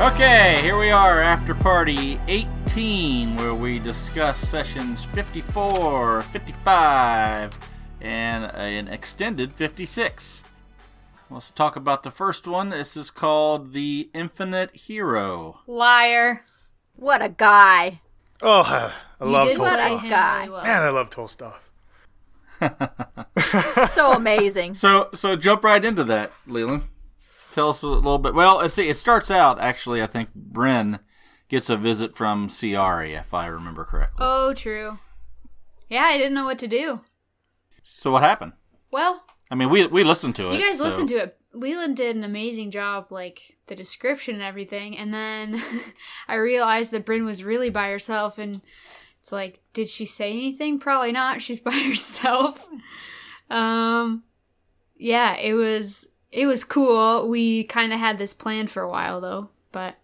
Okay, here we are after party 18, where we discuss sessions 54, 55, and an extended 56. Let's talk about the first one. This is called The Infinite Hero. Liar. What a guy. Oh, I You love did play Tolstoff. him guy. really well. Man, I love Tolstoff. So amazing. So, so jump right into that, Leland. Tell us a little bit. Well, let's see. It starts out actually. I think Bryn gets a visit from Ciari, if I remember correctly. Oh, true. Yeah, I didn't know what to do. So what happened? Well, I mean, we we listened to it. you guys so- listened to it. Leland did an amazing job, like the description and everything. And then I realized that Bryn was really by herself, and it's like, did she say anything? Probably not. She's by herself. Um, yeah, it was it was cool. We kind of had this plan for a while though, but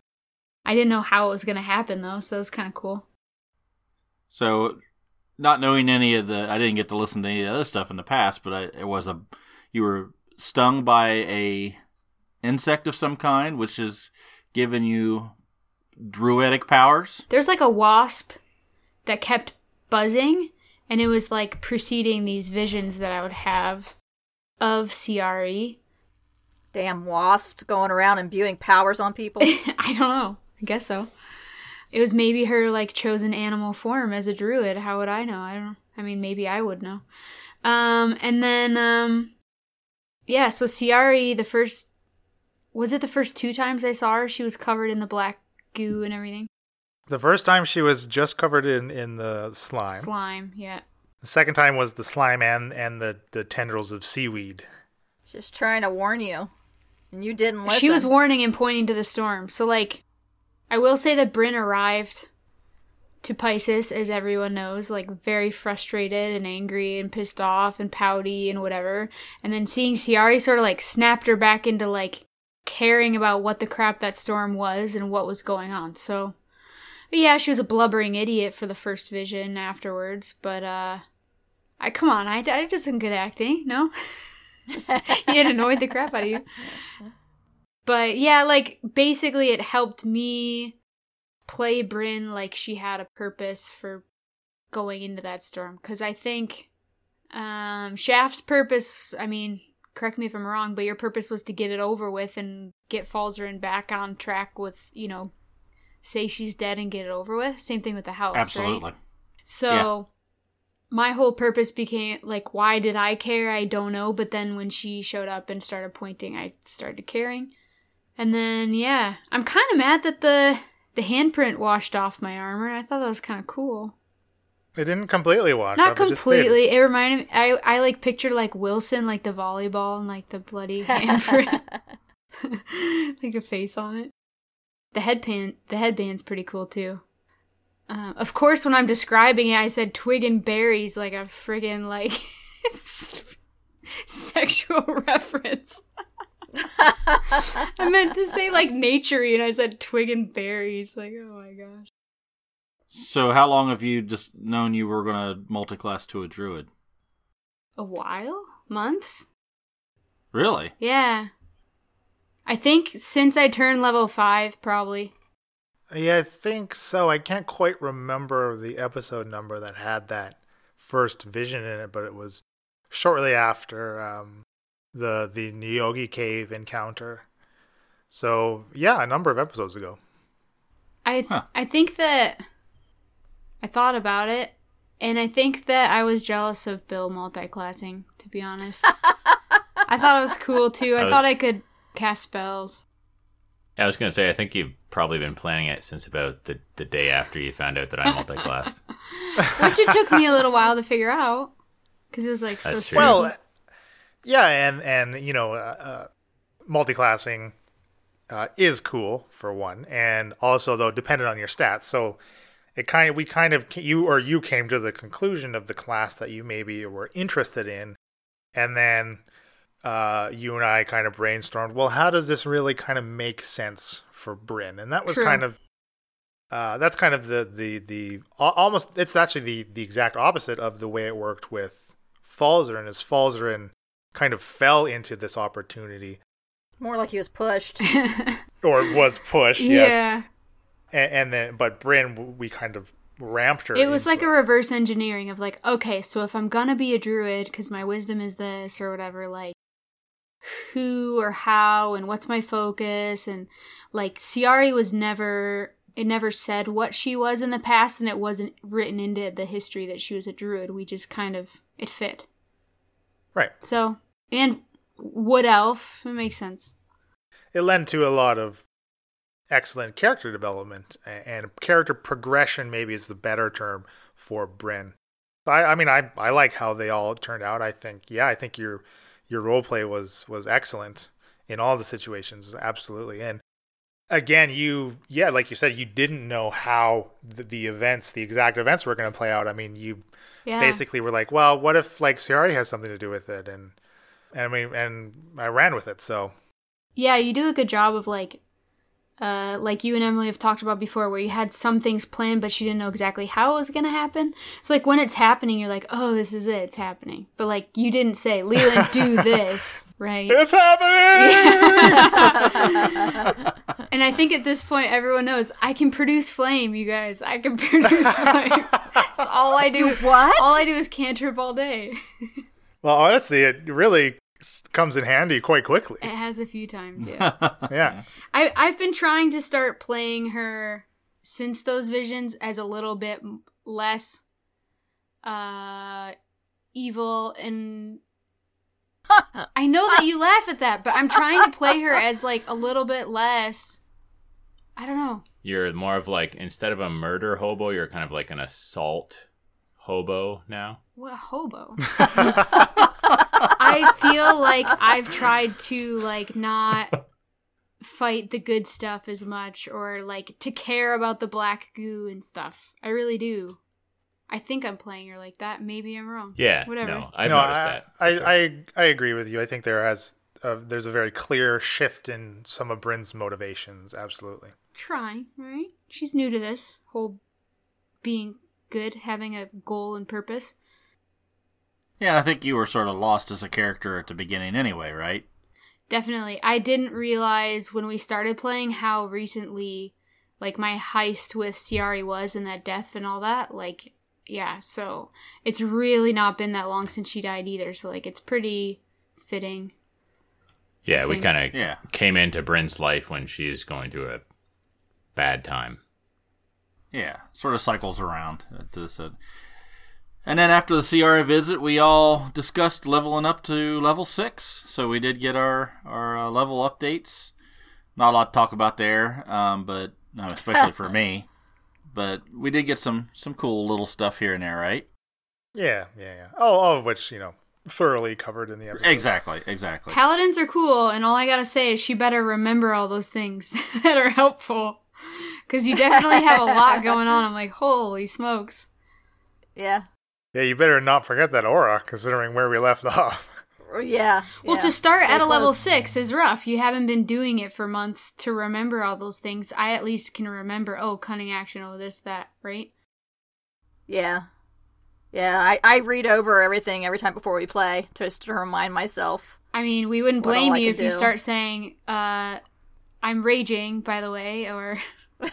I didn't know how it was gonna happen though, so it was kind of cool. So, not knowing any of the, I didn't get to listen to any of the other stuff in the past, but I, it was a, you were stung by a insect of some kind, which has given you druidic powers. There's like a wasp that kept buzzing, and it was like preceding these visions that I would have of. Ciari. Damn wasps going around imbuing powers on people. I don't know. I guess so. It was maybe her like chosen animal form as a druid. How would I know? I don't. I mean, maybe I would know. Um, and then um, yeah. So Ciari, the first was it the first two times I saw her? She was covered in the black goo and everything. The first time she was just covered in, in the slime. Slime. Yeah. The second time was the slime and, and the, the tendrils of seaweed. Just trying to warn you. And you didn't listen. She was warning and pointing to the storm. So, like, I will say that Bryn arrived to Pisces, as everyone knows, like very frustrated and angry and pissed off and pouty and whatever. And then seeing Ciari sort of like snapped her back into like caring about what the crap that storm was and what was going on. So, yeah, she was a blubbering idiot for the first vision afterwards. But, uh, I come on, I, I did some good acting, no? it annoyed the crap out of you. But yeah, like basically it helped me play Bryn like she had a purpose for going into that storm. Cause I think um Shaft's purpose, I mean, correct me if I'm wrong, but your purpose was to get it over with and get Falzarin back on track with, you know, say she's dead and get it over with. Same thing with the house, Absolutely. right? So my whole purpose became like why did I care? I don't know, but then when she showed up and started pointing, I started caring. And then yeah, I'm kind of mad that the the handprint washed off my armor. I thought that was kind of cool. It didn't completely wash Not off, it just completely. It reminded me. I I like pictured like Wilson, like the volleyball, and like the bloody handprint, like a face on it. The headband, the headband's pretty cool too. Uh, of course, when I'm describing it, I said twig and berries, like a friggin' like sexual reference. I meant to say like naturey, and I said twig and berries. Like, oh my gosh. So, how long have you just known you were going to multiclass to a druid? A while? Months? Really? Yeah. I think since I turned level 5, probably. Yeah, I think so. I can't quite remember the episode number that had that first vision in it, but it was shortly after um, the the Nyogi cave encounter. So yeah, a number of episodes ago. I Huh. I think that I thought about it, and I think that I was jealous of Bill multiclassing, to be honest. I thought it was cool too. I I thought I could cast spells. I was going to say, I think you've probably been planning it since about the, the day after you found out that I multiclassed. Which it took me a little while to figure out. Because it was like so true. Well, yeah, and and you know, uh, uh, multiclassing uh, is cool for one, and also though dependent on your stats. So it kind of we kind of you or you came to the conclusion of the class that you maybe were interested in, and then uh, you and I kind of brainstormed. Well, how does this really kind of make sense for Bryn? And that was True. kind of. Uh, that's kind of the, the, the almost it's actually the, the exact opposite of the way it worked with Falzarin as Falzarin kind of fell into this opportunity More like he was pushed. or was pushed. Yes. Yeah. And, and then, but Bryn, we kind of ramped her. It was like into a reverse engineering of like, okay, so if I'm gonna be a druid because my wisdom is this or whatever, like who or how and what's my focus and like Ciari was never it never said what she was in the past and it wasn't written into the history that she was a druid. We just kind of it fit. right. So and wood elf, it makes sense. It led to a lot of excellent character development and character progression. Maybe is the better term for Bryn. I, I mean, I, I like how they all turned out. I think, yeah, I think your your role play was was excellent in all the situations, absolutely. And again, you, yeah, like you said, you didn't know how the, the events, the exact events were going to play out. I mean, you Yeah. basically were like, well, what if like Ciari has something to do with it, and and I mean, and I ran with it. So Yeah, you do a good job of like uh like you and Emily have talked about before where you had some things planned but she didn't know exactly how it was going to happen. So like when it's happening you're like, "Oh, this is it. It's happening." But like you didn't say, "Leland, do this." Right? it's happening. And I think at this point everyone knows I can produce flame, you guys. I can produce flame. That's all I do. what? All I do is cantrip all day. Well, honestly, it really comes in handy quite quickly. It has a few times, yeah. Yeah. I I've been trying to start playing her since those visions as a little bit less uh evil and I know that you laugh at that, but I'm trying to play her as like a little bit less I don't know. You're more of like instead of a murder hobo, you're kind of like an assault hobo now. What a hobo. I feel like I've tried to like not fight the good stuff as much or like to care about the black goo and stuff. I really do. I think I'm playing her like that. Maybe I'm wrong. Yeah, Whatever. No, I've no, noticed I, that. I, sure. I I agree with you. I think there has uh, there's a very clear shift in some of Bryn's motivations. Absolutely. Trying, right? She's new to this whole being good, having a goal and purpose. Yeah, I think you were sort of lost as a character at the beginning anyway, right? Definitely. I didn't realize when we started playing how recently like my heist with Ciari was and that death and all that. Like yeah, so it's really not been that long since she died either, so like it's pretty fitting. yeah, we kind of Yeah. came into Bryn's life when she's going through a bad time. Yeah, sort of cycles around. at this, uh, And then after the Ciari visit, we all discussed leveling up to level six. So we did get our our uh, level updates. Not a lot to talk about there, um, but no, especially for me. But we did get some some cool little stuff here and there, right? Yeah, yeah, yeah. All, all of which you know thoroughly covered in the episode. Exactly, exactly. Paladins are cool, and all I gotta say is she better remember all those things that are helpful. Because you definitely have a lot going on. I'm like, holy smokes. Yeah. Yeah, you better not forget that aura, considering where we left off. Yeah. Well, yeah. to start Stay at a level six is rough. You haven't been doing it for months to remember all those things. I at least can remember, oh, cunning action, oh, this, that, right? Yeah. Yeah, I, I read over everything every time before we play just to remind myself. I mean, we wouldn't blame you could if you start saying, uh, I'm raging, by the way, or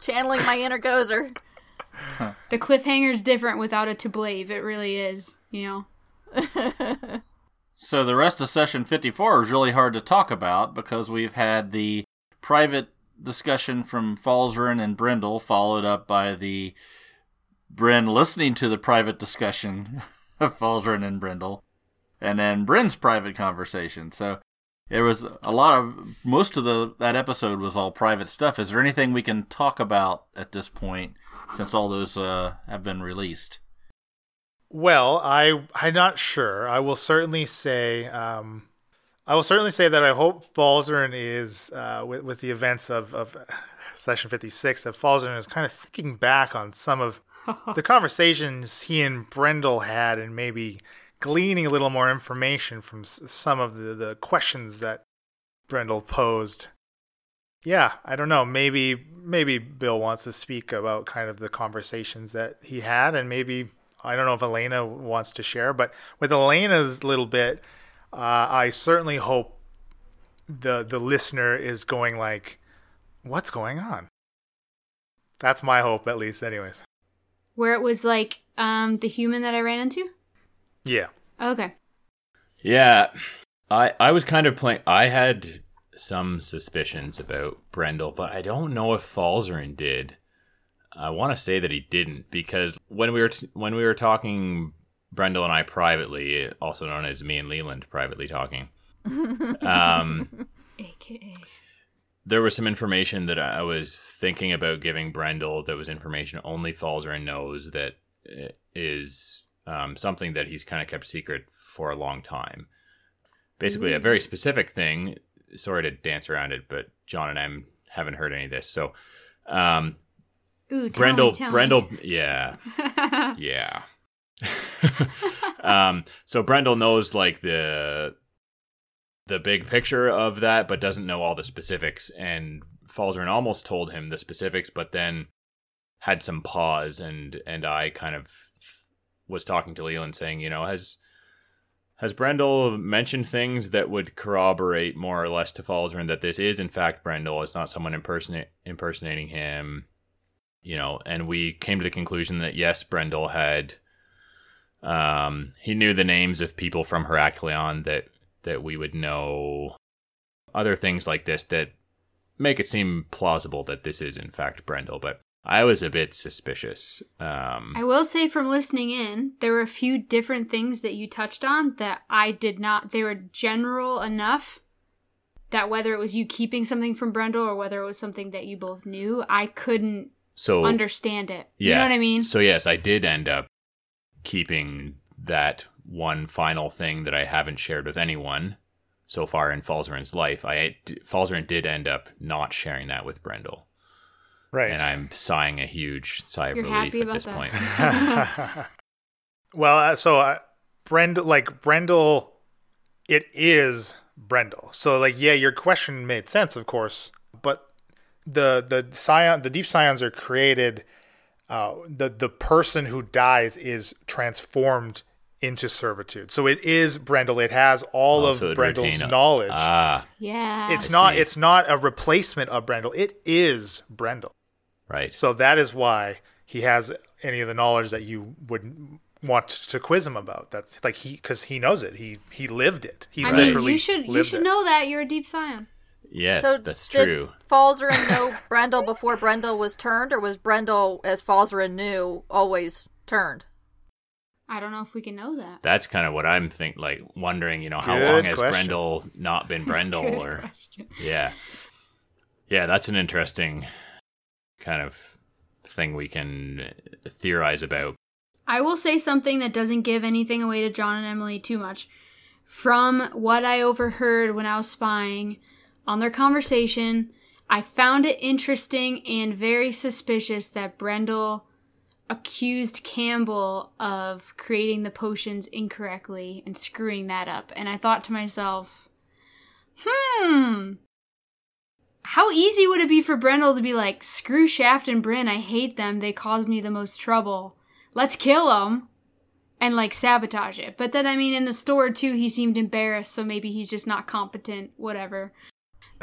Channeling my inner gozer. the cliffhanger's different without a to blave. It really is, you know? So the rest of session 54 is really hard to talk about because we've had the private discussion from Falzarin and Brindle, followed up by the Bryn listening to the private discussion of Falzarin and Brindle, and then Bryn's private conversation. So there was a lot of most of the that episode was all private stuff. Is there anything we can talk about at this point since all those uh, have been released? Well, I I'm not sure. I will certainly say um, I will certainly say that I hope Falzarin is uh, with with the events of of session 56 that Falzarin is kind of thinking back on some of the conversations he and Brendel had and maybe gleaning a little more information from s- some of the, the questions that Brendel posed. Yeah, I don't know. Maybe maybe Bill wants to speak about kind of the conversations that he had, and maybe I don't know if Elena wants to share. But with Elena's little bit, uh, I certainly hope the the listener is going like, "What's going on?" That's my hope, at least. Anyways, Where it was like um the human that I ran into? yeah. Okay. Yeah, I I was kind of playing. I had some suspicions about Brendel, but I don't know if Falzarin did. I want to say that he didn't because when we were t- when we were talking, Brendel and I privately, also known as me and Leland privately talking, um, AKA. there was some information that I was thinking about giving Brendel that was information only Falzarin knows that is um, something that he's kind of kept secret for a long time. Basically, a very specific thing. Sorry to dance around it, but John and I haven't heard any of this. So, um, Ooh, Brendel, me, Brendel, yeah, me. yeah. um, so Brendel knows like the the big picture of that, but doesn't know all the specifics. And Falzarin almost told him the specifics, but then had some pause, and and I kind of was talking to Leland, saying, you know, has has Brendel mentioned things that would corroborate more or less to Falzarin that this is in fact Brendel? It's not someone impersonating him, you know. And we came to the conclusion that yes, Brendel had. Um, he knew the names of people from Heracleon that that we would know. Other things like this that make it seem plausible that this is in fact Brendel, but I was a bit suspicious. Um, I will say from listening in, there were a few different things that you touched on that I did not. They were general enough that whether it was you keeping something from Brendel or whether it was something that you both knew, I couldn't so understand it. You know what I mean? So yes, I did end up keeping that one final thing that I haven't shared with anyone so far in Falzarin's life. I Falzarin did end up not sharing that with Brendel, Right. and I'm sighing a huge sigh of You're relief happy at this that? point. well, uh, so uh, Brendel, like Brendel, it is Brendel. So like, yeah, your question made sense, of course, but the the scion, the deep scions are created. Uh, the the person who dies is transformed into servitude. So it is Brendel. It has all Oh, of so Brendel's a- knowledge. Ah, yeah. it's I not see. it's not a replacement of Brendel. It is Brendel. Right. So that is why he has any of the knowledge that you would want to quiz him about. That's like he because he knows it. He he lived it. He I mean, you should you should it. know that you're a deep scion. Yes, so that's did true. Falzarin know Brendel before Brendel was turned, or was Brendel, as Falzarin knew, always turned? I don't know if we can know that. That's kind of what I'm think like wondering. You know, how Good long has. Brendel not been Brendel? Or question. Yeah. Yeah, that's an interesting kind of thing we can theorize about. I will say something that doesn't give anything away to John and Emily too much. From what I overheard when I was spying on their conversation, I found it interesting and very suspicious that Brendel accused Campbell of creating the potions incorrectly and screwing that up. And I thought to myself, hmm, how easy would it be for Brendel to be like, screw Shaft and Bryn, I hate them, they caused me the most trouble. Let's kill them and like sabotage it. But then, I mean, in the store too, he seemed embarrassed, so maybe he's just not competent, whatever.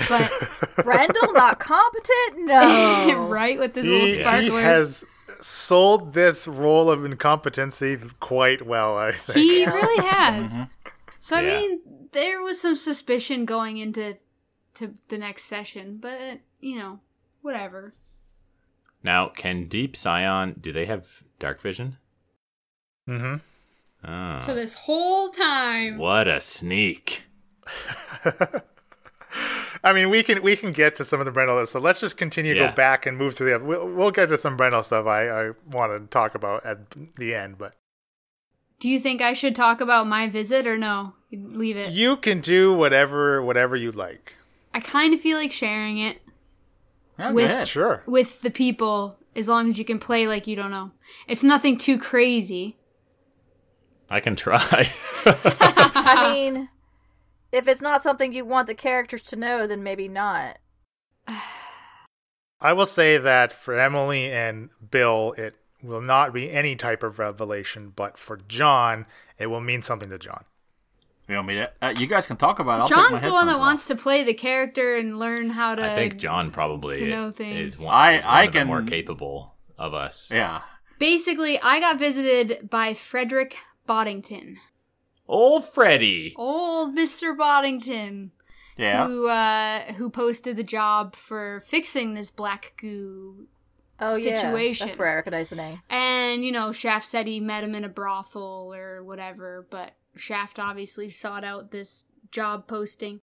But, Brendel not competent? No. right, with his He, little sparklers. he has sold this role of incompetency quite well. I think. He really has. Mm-hmm. So I Yeah. mean, there was some suspicion going into to the next session, but you know, whatever. Now, can Deep Scion do they have dark vision? Mm hmm Oh, So this whole time, what a sneak! I mean, we can we can get to some of the Brendel stuff. So Let's just continue to Yeah. go back and move through the. We'll, we'll get to some Brendel stuff. I I want to talk about at the end, but do you think I should talk about my visit or no? Leave it. you can do whatever whatever you like. I kind of feel like sharing it Yeah, With- go. Sure. with the people as long as you can play like you don't know. It's nothing too crazy. I can try. I mean, if it's not something you want the characters to know, then maybe not. I will say that for Emily and Bill, it will not be any type of revelation, but for John, it will mean something to John. You want me to? Uh, you guys can talk about it. I'll take my John's the one that headphones wants to play the character and learn how to. I think John probably to know is things. one, I- is one I of the can- more capable of us. Yeah. Basically, I got visited by Frederick Boddington, Old Freddy. old Mister Boddington, Yeah. who uh, who posted the job for fixing this black goo Oh yeah, Situation. that's where I recognize the name. And, you know, Shaft said he met him in a brothel or whatever, but Shaft obviously sought out this job posting.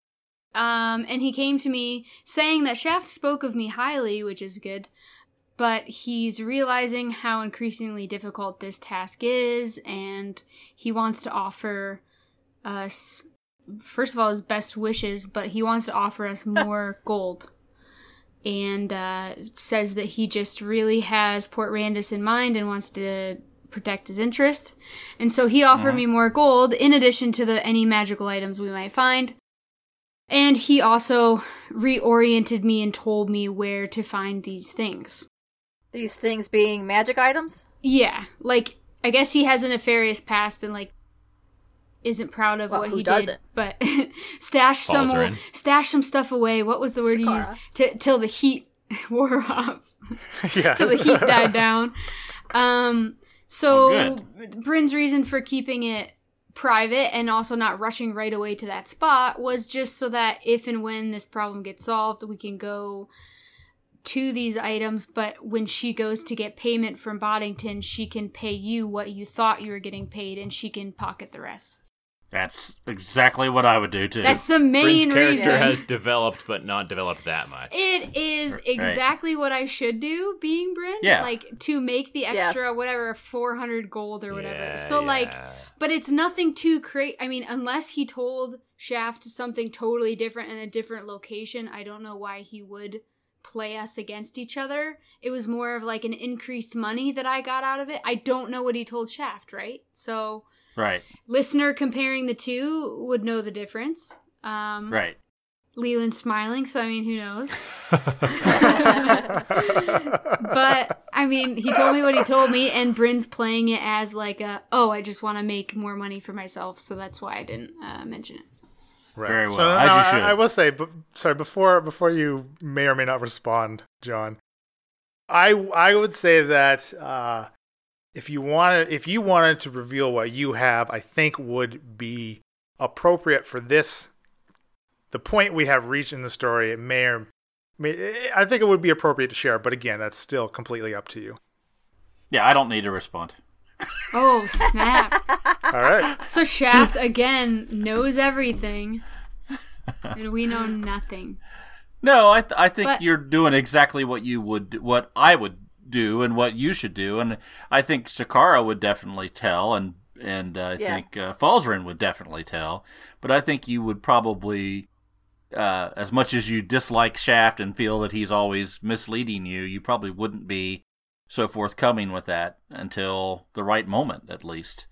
Um, and he came to me saying that Shaft spoke of me highly, which is good, but he's realizing how increasingly difficult this task is, and he wants to offer us, first of all, his best wishes, but he wants to offer us more gold and uh, says that he just really has Port Randus in mind and wants to protect his interest. And so he offered me more gold in addition to the any magical items we might find. And he also reoriented me and told me where to find these things. These things being magic items. Yeah, like I guess he has a nefarious past and like isn't proud of Well, what who he doesn't? did, but stash some Falzarin. stash some stuff away. What was the word he used? Shakara. T- till the heat wore off. yeah. till the heat died down. Um, so Oh, Bryn's reason for keeping it private and also not rushing right away to that spot was just so that if and when this problem gets solved, we can go to these items. But when she goes to get payment from Boddington, she can pay you what you thought you were getting paid, and she can pocket the rest. That's exactly what I would do too. That's the main Bryn's character reason. has developed, but not developed that much. It is exactly what I should do, being Bryn. Yeah. Like to make the Yes. extra whatever four hundred gold or whatever. Yeah, so like, but it's nothing too crazy. I mean, unless he told Shaft something totally different in a different location, I don't know why he would play us against each other. It was more of like an increased money that I got out of it. I don't know what he told Shaft, right? So right. listener comparing the two would know the difference. Um, Right. Leland smiling, so I mean, who knows? but I mean, he told me what he told me, and Bryn's playing it as like a, oh, I just want to make more money for myself, so that's why I didn't uh, mention it. Right. Very So well, now as you I- should. I, will say, but sorry, before before you may or may not respond, John, I I would say that uh, if you wanted if you wanted to reveal what you have, I think would be appropriate for this the point we have reached in the story. It may or may, I think it would be appropriate to share, but again, that's still completely up to you. Yeah, I don't need to respond. Oh snap! All right. so Shaft again knows everything, and we know nothing. No, I th- I think But- you're doing exactly what you would what I would do and what you should do, and I think Shakara would definitely tell, and and uh, I Yeah. think uh, Falzarin would definitely tell, but I think you would probably. Uh, as much as you dislike Shaft and feel that he's always misleading you, you probably wouldn't be so forthcoming with that until the right moment, at least.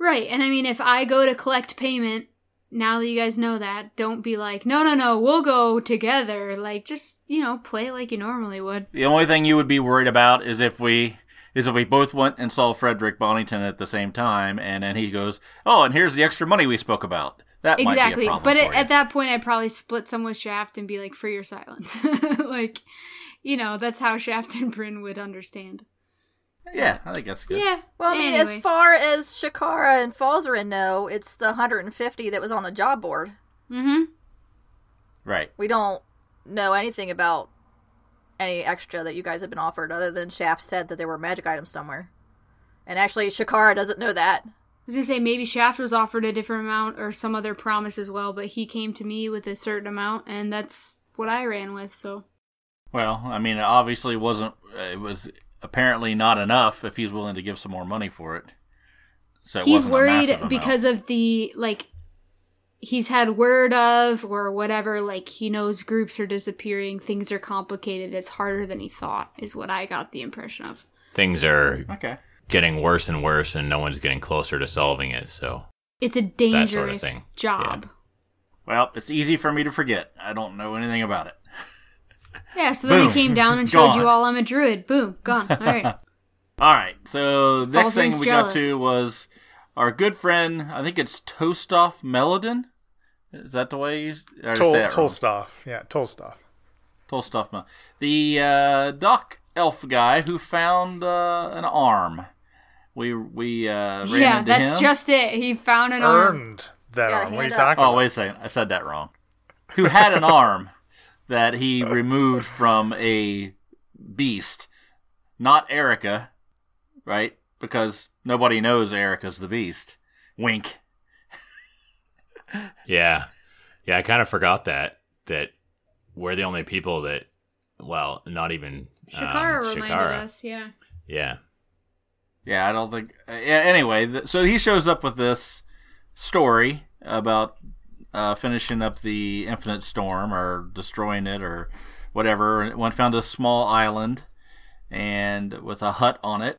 Right, and I mean, if I go to collect payment, now that you guys know that, don't be like, no, no, no, we'll go together. Like, just you know, play like you normally would. The only thing you would be worried about is if we is if we both went and saw Frederick Boddington at the same time, and then he goes, "Oh, and here's the extra money we spoke about." That might be exactly a problem but at, that point i'd probably split some with shaft and be like for your silence like you know that's how shaft and bryn would understand yeah, I think that's good. yeah Well, I mean, anyway. as far as Shakara and Falzarin know, it's the 150 that was on the job board. mm-hmm Right. We don't know anything about any extra that you guys have been offered, other than Shaft said that there were magic items somewhere. And actually, Shakara doesn't know that. i was gonna say maybe shaft was offered a different amount or some other promise as well but he came to me with a certain amount and that's what i ran with so Well, I mean, it obviously wasn't. It was apparently not enough if he's willing to give some more money for it. So it he's wasn't worried massive because of the like he's had word of or whatever like he knows groups are disappearing things are complicated it's harder than he thought is what i got the impression of Things are okay. getting worse and worse, and no one's getting closer to solving it. So it's a sort of dangerous thing. job Well, it's easy for me to forget. I don't know anything about it. Yeah. so then Boom. he came down and showed you all i'm a druid boom gone all right All right. So next Falls thing we jealous. got to was our good friend, I think it's Tostoff Melodin. Is that the way you or did I Tol- say that wrong? Tolstoff. Yeah, Tolstoff. Tolstoff The uh, doc elf guy who found uh, an arm. We we uh, ran yeah, into that's him. just it. He found an arm. Earned that Yeah, arm. What are you talking Oh, about? wait a second. I said that wrong. Who had an arm that he removed from a beast. Not Erica, right? Because nobody knows Erica's the beast. Wink. Yeah, yeah. I kind of forgot that that we're the only people that. Well, not even Shakara um, reminded Shakara. us. Yeah. Yeah, Yeah, I don't think. Uh, yeah, anyway, th- so he shows up with this story about uh, finishing up the Infinite Storm or destroying it or whatever. One found a small island and with a hut on it.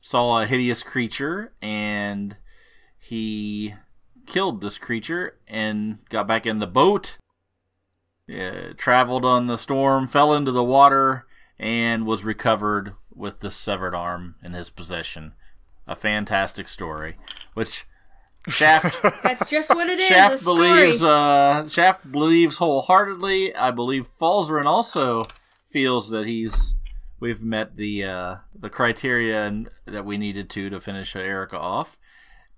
Saw a hideous creature and he killed this creature and got back in the boat. Traveled on the storm, fell into the water, and was recovered with the severed arm in his possession. A fantastic story, which Shaft That's just what it is. Shaft believes. Uh, Shaft believes wholeheartedly. I believe Falzarin also feels that he's we've met the uh, the criteria that we needed to to finish Erica off.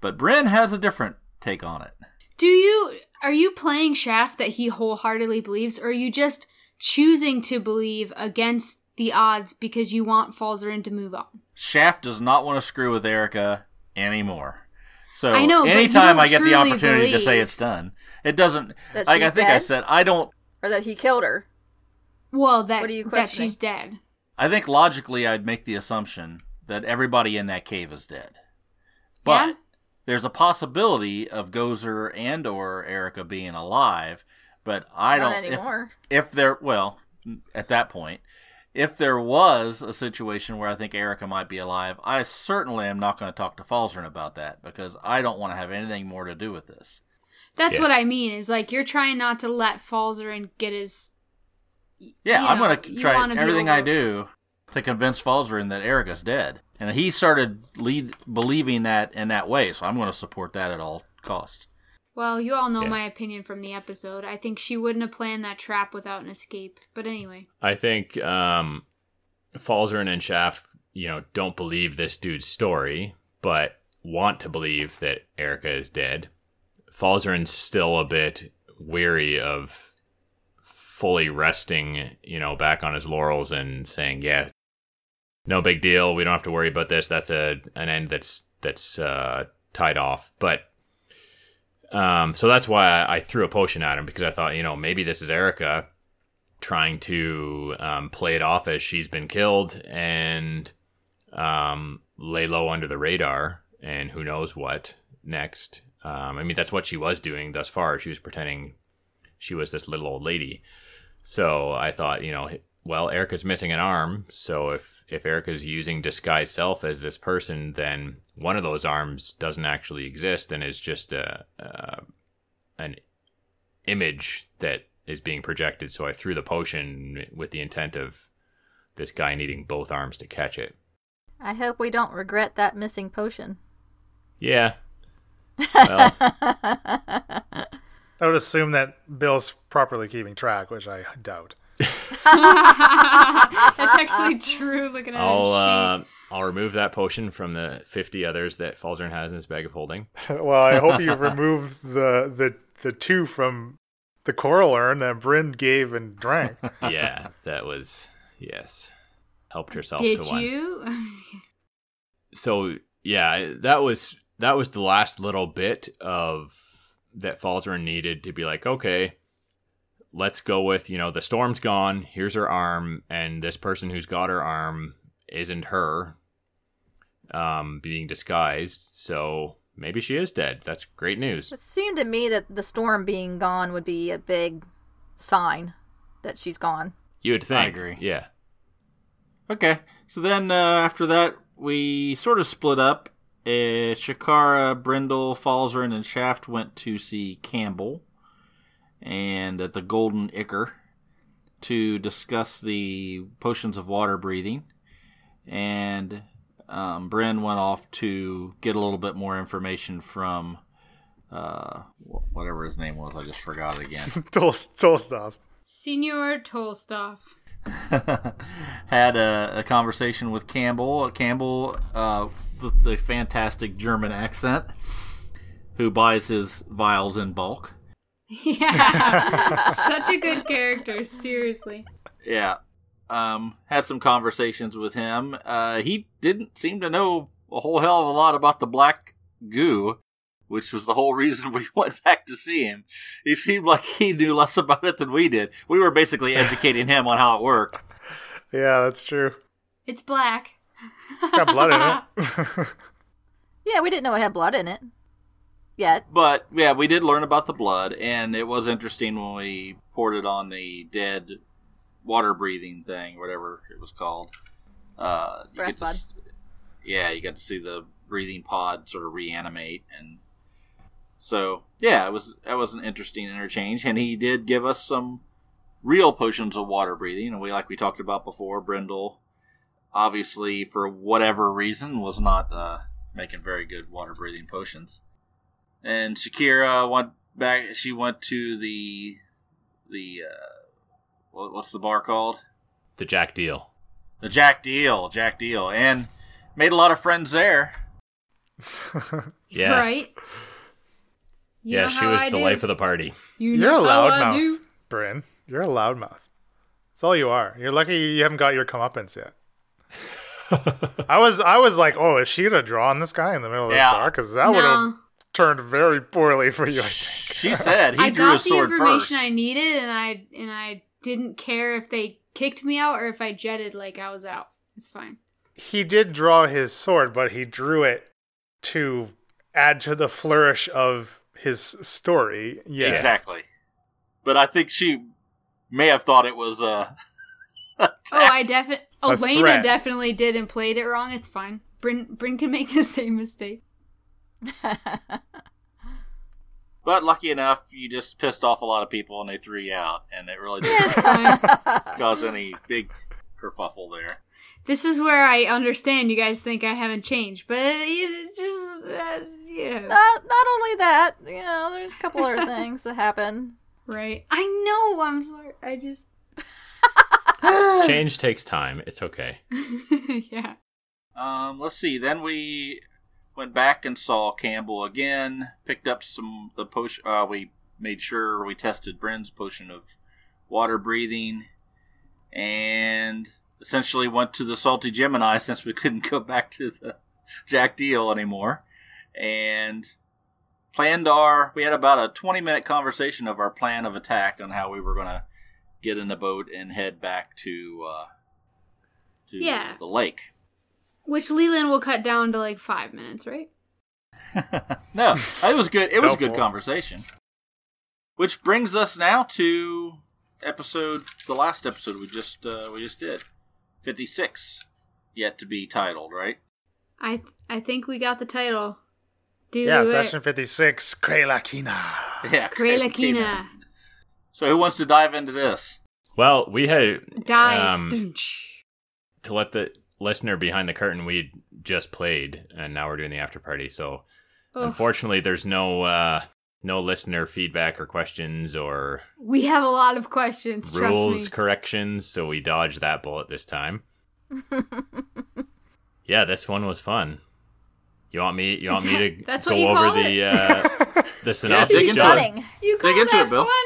But Bryn has a different take on it. Do you are you playing Shaft that he wholeheartedly believes, or are you just choosing to believe against the odds because you want Falzarin to move on? Shaft does not want to screw with Erica anymore. So I know, but you anytime I get the opportunity to say it's done, it doesn't. That Like I she's think I said, I don't. or that he killed her. Well, that What are you that she's dead. I think logically, I'd make the assumption that everybody in that cave is dead. But Yeah? there's a possibility of Gozer and or Erica being alive. But I Not don't. if- anymore. If, there, well, at that point, if there was a situation where I think Erica might be alive, I certainly am not going to talk to Falzarin about that because I don't want to have anything more to do with this. That's Yeah. what I mean. Is like you're trying not to let Falzarin get his. Yeah, you I'm going to try wanna everything I do to convince Falzarin that Erica's dead. And he started lead believing that in that way, so I'm going to support that at all costs. Well, you all know Yeah. my opinion from the episode. I think she wouldn't have planned that trap without an escape. But anyway, I think um, Falzarin and Shaft, you know, don't believe this dude's story, but want to believe that Erica is dead. Falzarin's still a bit weary of fully resting, you know, back on his laurels and saying, "Yeah, no big deal. We don't have to worry about this. That's a an end that's that's uh, tied off." But um, so that's why I, I threw a potion at him because I thought, you know, maybe this is Erica trying to um, play it off as she's been killed and um, lay low under the radar, and who knows what next. Um, I mean, that's what she was doing thus far. She was pretending she was this little old lady. So I thought, you know, well, Erica's missing an arm. So if if Erica's using disguise self as this person, then one of those arms doesn't actually exist and is just a, a an image that is being projected. So I threw the potion with the intent of this guy needing both arms to catch it. I hope we don't regret that missing potion. Yeah. Well, I would assume that Bill's properly keeping track, which I doubt. that's actually true. Looking at I'll his uh, I'll remove that potion from the fifty others that Falzarin has in his bag of holding. well, I hope you've removed the, the the two from the coral urn that Bryn gave and drank. yeah, that was yes. Helped herself. Did to one. you? so yeah, that was that was the last little bit of that Falzarin needed to be like, okay, let's go with you know the storm's gone. Here's her arm, and this person who's got her arm isn't her, um, being disguised. So maybe she is dead. That's great news. It seemed to me that the storm being gone would be a big sign that she's gone. You would think. I agree. Yeah. Okay, so then uh, after that, we sort of split up. Uh, Shakara, Brindle, Falzarin, and Shaft went to see Campbell and at the Golden Ichor to discuss the potions of water breathing. And um, Bryn went off to get a little bit more information from uh, whatever his name was. I just forgot it again. Tol- Tolstoff. Senior Tolstoff. Had a, a conversation with Campbell. Campbell, uh, with the fantastic German accent, who buys his vials in bulk. Yeah. Such a good character, seriously. Yeah. Um, had some conversations with him. Uh, he didn't seem to know a whole hell of a lot about the black goo, which was the whole reason we went back to see him. He seemed like he knew less about it than we did. We were basically educating him on how it worked. Yeah, that's true. It's black. It's got blood in it. Yeah, we didn't know it had blood in it. Yet. But yeah, we did learn about the blood, and it was interesting when we poured it on the dead water breathing thing, whatever it was called. Uh, you Breath get to, pod. yeah, you got to see the breathing pod sort of reanimate, and so yeah, it was that was an interesting interchange, and he did give us some real potions of water breathing, and we like we talked about before, Brindle, obviously for whatever reason was not uh, making very good water breathing potions and Shakara went back. She went to the the uh, what, what's the bar called? The Jack Deal. The Jack Deal, Jack Deal, and made a lot of friends there. Yeah. Right? You yeah, she was I the do. life of the party. You You're a know how I do. loudmouth, Bryn. You're a loudmouth. That's all you are. You're lucky you haven't got your comeuppance yet. I was I was like, oh, is she gonna draw on this guy in the middle of Yeah. this bar? Because that would have No. Turned very poorly for you. I think. She said he I drew got his the sword information first. I needed, and I and I didn't care if they kicked me out or if I jetted like I was out. It's fine. He did draw his sword, but he drew it to add to the flourish of his story. Yes. Exactly. But I think she may have thought it was uh Oh, I definitely. A Elena threat. definitely did and played it wrong. It's fine. Bryn Bryn can make the same mistake. But lucky enough, you just pissed off a lot of people and they threw you out, and it really It's didn't fine. cause any big kerfuffle there. this is where I understand you guys think I haven't changed, but it just uh, yeah, not not only that, you know, there's a couple other things that happen. right. I know. I'm sorry. I just Change takes time. It's okay. yeah. Um, let's see. Then we went back and saw Campbell again. Picked up some the potion. Uh, we made sure we tested Bryn's potion of water breathing, and essentially went to the Salty Gemini since we couldn't go back to the Jack Deal anymore, and planned our. We had about a twenty minute conversation of our plan of attack on how we were going to get in the boat and head back to uh, to Yeah. the lake. Which Leland will cut down to like five minutes, right? no, it was good. It was a good conversation. Which brings us now to episode, the last episode we just uh, we just did, fifty six, yet to be titled, right? I th- I think we got the title. Do Yeah, it. session 56, Krelakina. Yeah, Krelakina. So who wants to dive into this? Well, we had Dive. um, to let the listener behind the curtain. We just played, and now we're doing the after party. So Ugh. unfortunately, there's no uh, no listener feedback or questions or We have a lot of questions. Trust rules me. corrections. So we dodged that bullet this time. Yeah, this one was fun. You want me? You want me to that's go what you over call the uh, the synopsis, dig into John? it. You call Dig into that it, Bill. fun?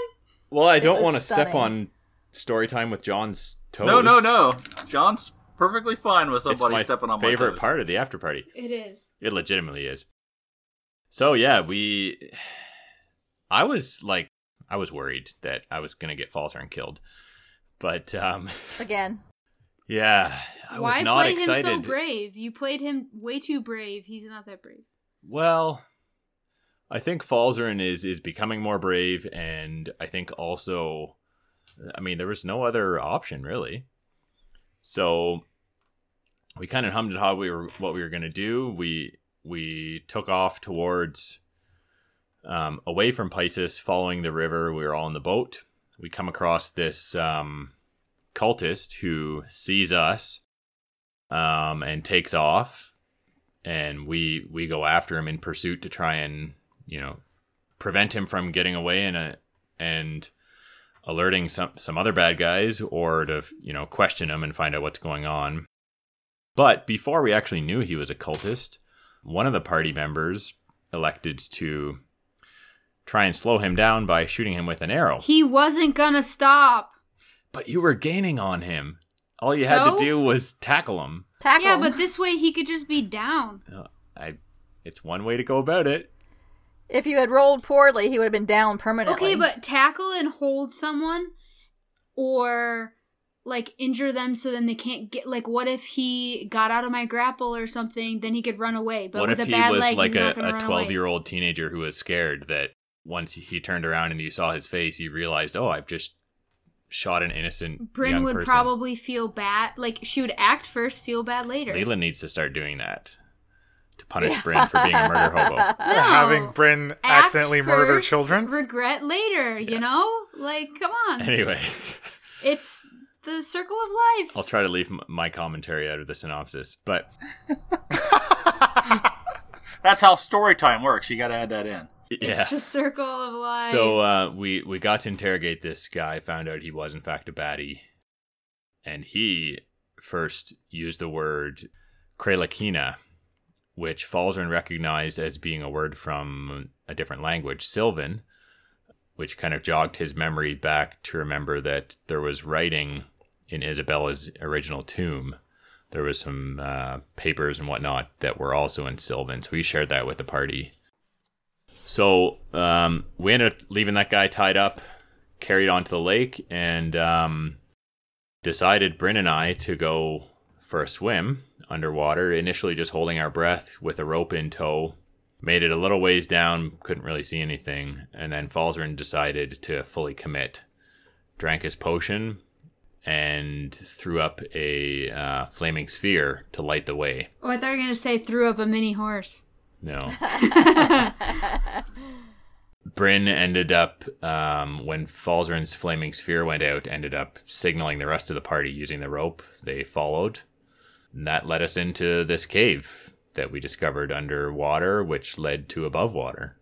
Well, I don't want to step on story time with John's toes. No, no, no. John's perfectly fine with It's somebody my stepping on my favorite my toes. part of the after party. It is. It legitimately is. So yeah, we. I was like, I was worried that I was gonna get Falzarin killed, but um, Again. yeah, I Why was not play excited. him so brave? You played him way too brave. He's not that brave. Well, I think Falzarin is is becoming more brave, and I think also, I mean, there was no other option really. So we kind of hummed it how we were what we were gonna do. We we took off towards um, away from Pisces, following the river. We were all in the boat. We come across this um, cultist who sees us um, and takes off and we we go after him in pursuit to try and you know prevent him from getting away and uh, and alerting some some other bad guys or to you know question him and find out what's going on. But before we actually knew he was a cultist, one of the party members elected to try and slow him down by shooting him with an arrow. He wasn't gonna stop. But you were gaining on him. All you had to do was tackle him. Tackle. Yeah, but this way he could just be down. Uh, I it's one way to go about it. If you had rolled poorly, he would have been down permanently. Okay, but tackle and hold someone or like injure them so then they can't get like what if he got out of my grapple or something then he could run away but what with if a he was leg like a, a 12 year old teenager who was scared that once he turned around and you saw his face, he realized, oh, I've just shot an innocent Bryn young would person. probably feel bad like she would act first feel bad later Leland needs to start doing that to punish Bryn for being a murder hobo. No. Having Bryn Act accidentally murder children. regret later you know like come on Anyway, it's the circle of life I'll try to leave m- my commentary out of the synopsis, but That's how story time works. You got to add that in. yeah. it's the circle of life So uh, we we got to interrogate this guy. Found out he was in fact a baddie, and he first used the word Krelakina, which Falzarin recognized as being a word from a different language, Sylvan, which kind of jogged his memory back to remember that there was writing in Isabella's original tomb. There was some uh, papers and whatnot that were also in Sylvan, so he shared that with the party. So um, we ended up leaving that guy tied up, carried onto the lake, and um, decided Bryn and I to go for a swim underwater. Initially, just holding our breath with a rope in tow. Made it a little ways down, couldn't really see anything, and then Falzarin decided to fully commit. Drank his potion and threw up a uh, flaming sphere to light the way. oh i thought you were gonna say threw up a mini horse No. Bryn ended up, um, when Falzarin's flaming sphere went out, ended up signaling the rest of the party using the rope. They followed. And that led us into this cave that we discovered underwater, which led to above water.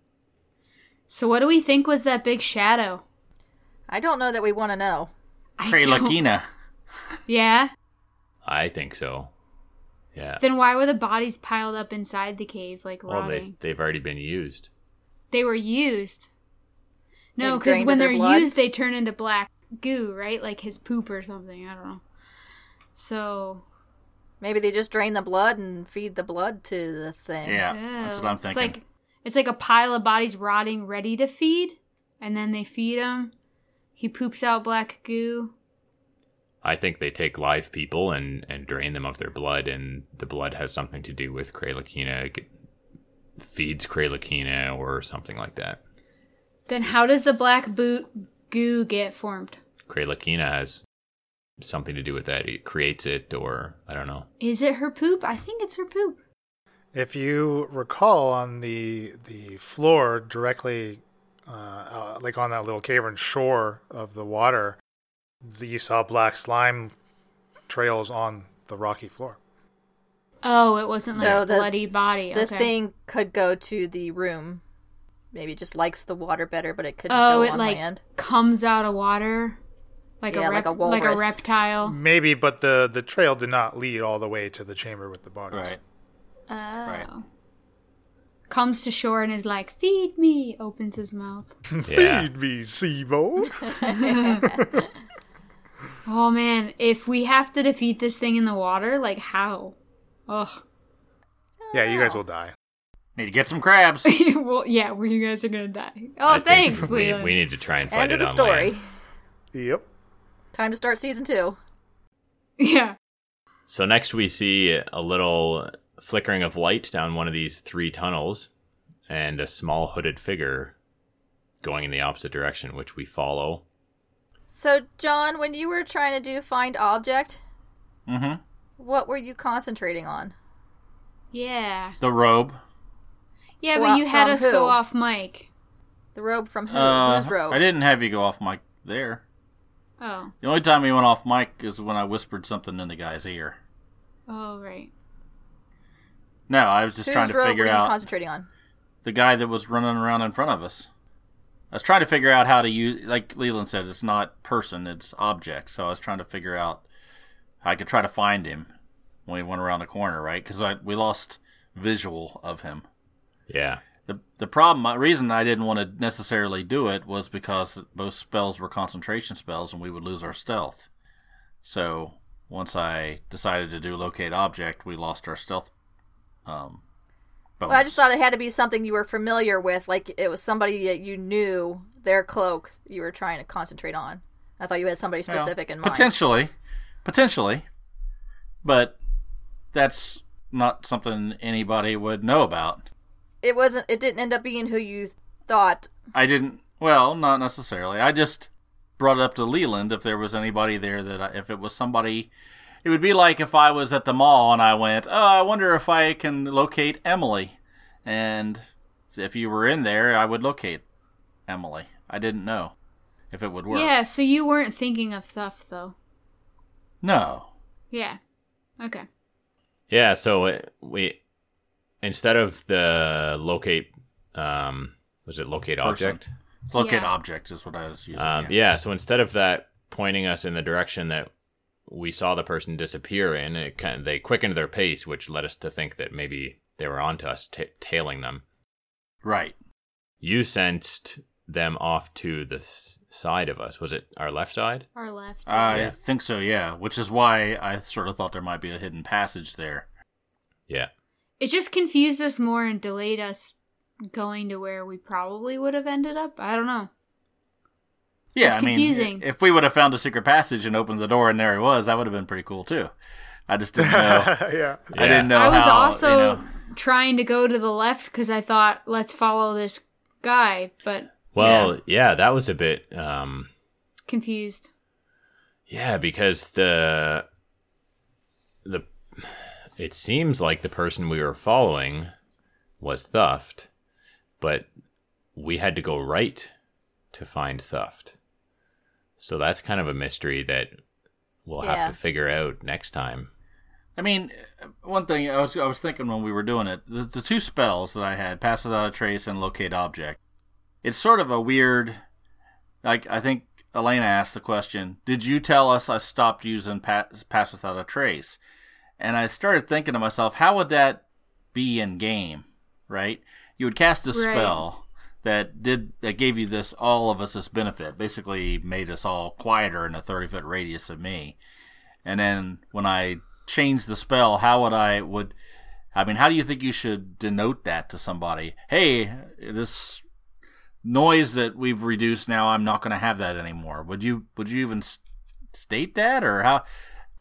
so what do we think was that big shadow I don't know that we want to know. I don't- yeah I think so. Yeah. Then why were the bodies piled up inside the cave, like Well, they, rotting? they've already been used. They, were used. No, because when they're blood? used, they turn into black goo, right? Like his poop or something. I don't know. So Maybe they just drain the blood and feed the blood to the thing. Yeah, that's what I'm ew. thinking. It's like it's like a pile of bodies rotting, ready to feed, and then they feed him. He poops out black goo. I think they take live people and, and drain them of their blood, and the blood has something to do with Kralakina, It feeds Kralakina or something like that. Then how does the black boo- goo get formed? Kralakina has something to do with that. It creates it, or I don't know. Is it her poop? I think it's her poop. If you recall, on the the floor directly, uh, uh, like on that little cavern shore of the water, you saw black slime trails on the rocky floor. Oh, it wasn't like So a the- bloody body. The okay. thing could go to the room. Maybe it just likes the water better, but it couldn't Oh, go it on like land. comes out of water, like Yeah, a like rep- a like a reptile. Maybe, but the the trail did not lead all the way to the chamber with the bodies. right. Oh. Comes to shore and is like, "Feed me!" Opens his mouth. Feed me, Sibo. Oh man, if we have to defeat this thing in the water, like how? Ugh. yeah, you guys will die. Need to get some crabs. well, yeah, well, you guys are gonna die. Oh, I thanks, we, Leland. we need to try and fight End it of the on story. land. Yep. Time to start season two. Yeah. So next we see a little flickering of light down one of these three tunnels, and a small hooded figure going in the opposite direction, which we follow. So, John, when you were trying to do find object, mm-hmm. what were you concentrating on? Yeah. The robe. Yeah, Well, but you had from us go off mic. The robe from who? Uh, Whose robe? I didn't have you go off mic there. Oh. The only time he went off mic is when I whispered something in the guy's ear. Oh, right. No, I was just Whose trying to figure out concentrating on? the guy that was running around in front of us. I was trying to figure out how to use, like Leland said, it's not person, it's object. So I was trying to figure out how I could try to find him when we went around the corner, right? Because I we lost visual of him. Yeah. The the problem, the reason I didn't want to necessarily do it was because both spells were concentration spells, and we would lose our stealth. So once I decided to do locate object, we lost our stealth. Um, Well, I just thought it had to be something you were familiar with, like it was somebody that you knew their cloak you were trying to concentrate on. I thought you had somebody Well, specific in mind. Potentially, potentially, but that's not something anybody would know about. It wasn't. It didn't end up being who you thought. I didn't. Well, not necessarily. I just brought it up to Leland if there was anybody there that I, if it was somebody. It would be like if I was at the mall and I went, "Oh, I wonder if I can locate Emily," and if you were in there, I would locate Emily. I didn't know if it would work. Yeah, so you weren't thinking of Thuft though. No. Yeah. Okay. Yeah, so it, we instead of the locate um was it locate Person. object? It's locate Yeah. object is what I was using. Um, yeah, so instead of that pointing us in the direction that we saw the person disappear in, it kind of, they quickened their pace, which led us to think that maybe they were onto us, ta tailing them. Right. You sensed them off to the s- side of us. Was it our left side? Our left. I Yeah. think so, yeah. Which is why I sort of thought there might be a hidden passage there. Yeah. It just confused us more and delayed us going to where we probably would have ended up. I don't know. Yeah, It's I mean, confusing. if we would have found a secret passage and opened the door and there he was, that would have been pretty cool too. I just didn't know. yeah. I didn't know. I was how, also you know- trying to go to the left because I thought, let's follow this guy, but Well, yeah, that was a bit um confused. yeah, because the the it seems like the person we were following was Thuft, but we had to go right to find Thuft. So that's kind of a mystery that we'll Yeah. have to figure out next time. I mean, one thing I was I was thinking when we were doing it, the, the two spells that I had, pass without a trace and locate object. It's sort of a weird. Like I think Elena asked the question, "Did you tell us I stopped using pass, pass without a trace?" And I started thinking to myself, how would that be in game? Right? You would cast a Right. spell that did that gave you this all of us this benefit, basically made us all quieter in a thirty foot radius of me and then when I change the spell, how would I would I mean, how do you think you should denote that to somebody? Hey, this noise that we've reduced now, I'm not going to have that anymore. Would you would you even state that or how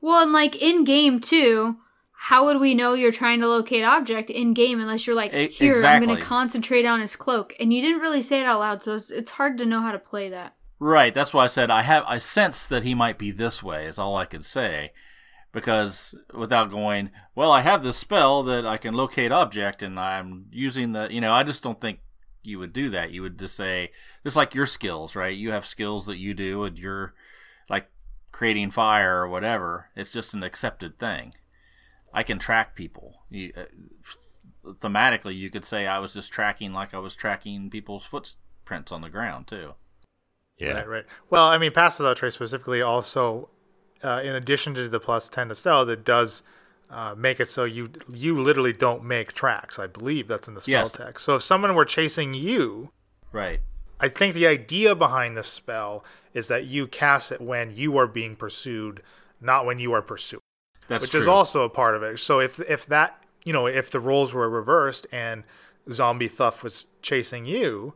Well, and like in game too, how would we know you're trying to locate object in game unless you're like, here, I'm going to concentrate on his cloak, and you didn't really say it out loud, so it's, it's hard to know how to play that. Right, that's why I said I have I sense that he might be this way is all I can say. Because without going, well, I have this spell that I can locate object and I'm using the you know, I just don't think you would do that. You would just say just like your skills, right? You have skills that you do and you're creating fire or whatever. It's just an accepted thing. I can track people. You, uh, thematically, you could say I was just tracking like I was tracking people's footprints on the ground too. Yeah. Right, right. Well, I mean, pass without trace specifically also, uh, in addition to the plus ten to stealth, it does uh, make it so you you literally don't make tracks. I believe that's in the spell Yes. text. So if someone were chasing you, Right. I think the idea behind the spell is that you cast it when you are being pursued, not when you are pursued, That's which true. is also a part of it. So if if that you know if the roles were reversed and zombie Thuff was chasing you,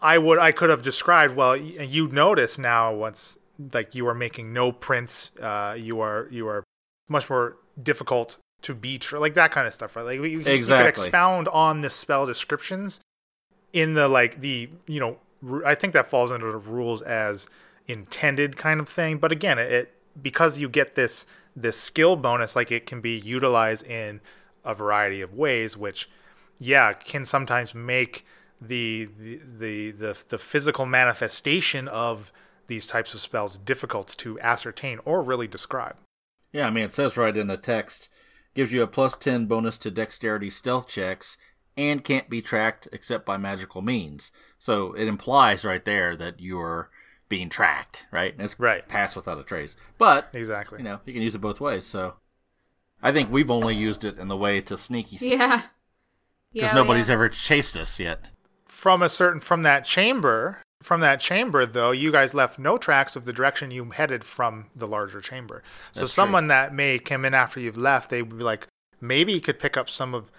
I would I could have described well you notice now once like you are making no prints, uh, you are you are much more difficult to beat like that kind of stuff, right? Like you, you could expound on the spell descriptions in the like the you know I think that falls under the rules as intended kind of thing. But again, it, because you get this this skill bonus, like it can be utilized in a variety of ways, which yeah can sometimes make the the the the, the physical manifestation of these types of spells difficult to ascertain or really describe. Yeah, I mean, it says right in the text gives you a plus 10 bonus to dexterity stealth checks, and can't be tracked except by magical means. So it implies right there that you're being tracked, right? And it's Right. pass without a trace. But, Exactly. you know, you can use it both ways. So I think we've only used it in the way to sneaky Yeah. because Yeah, nobody's yeah. ever chased us yet. From a certain from that chamber, from that chamber though, you guys left no tracks of the direction you headed from the larger chamber. So That's someone that may come in after you've left, they would be like, maybe you could pick up some of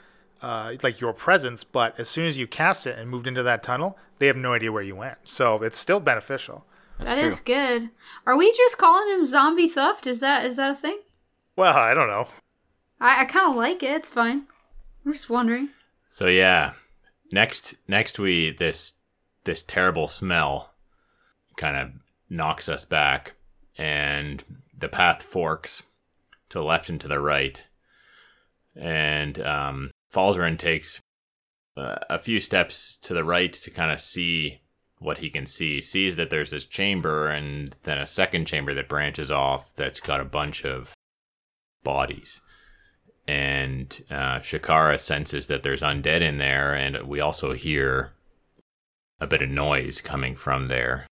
uh, like your presence, but as soon as you cast it and moved into that tunnel, they have no idea where you went. So it's still beneficial. That true. is good. Are we just calling him zombie Thuft? Is that is that a thing? Well, I don't know. I, I kind of like it. It's fine. I'm just wondering. So yeah, next next we this this terrible smell kind of knocks us back, and the path forks to the left and to the right, and um, Falzarin takes uh, a few steps to the right to kind of see what he can see. Sees that there's this chamber, and then a second chamber that branches off that's got a bunch of bodies and uh, Shakara senses that there's undead in there, and we also hear a bit of noise coming from there,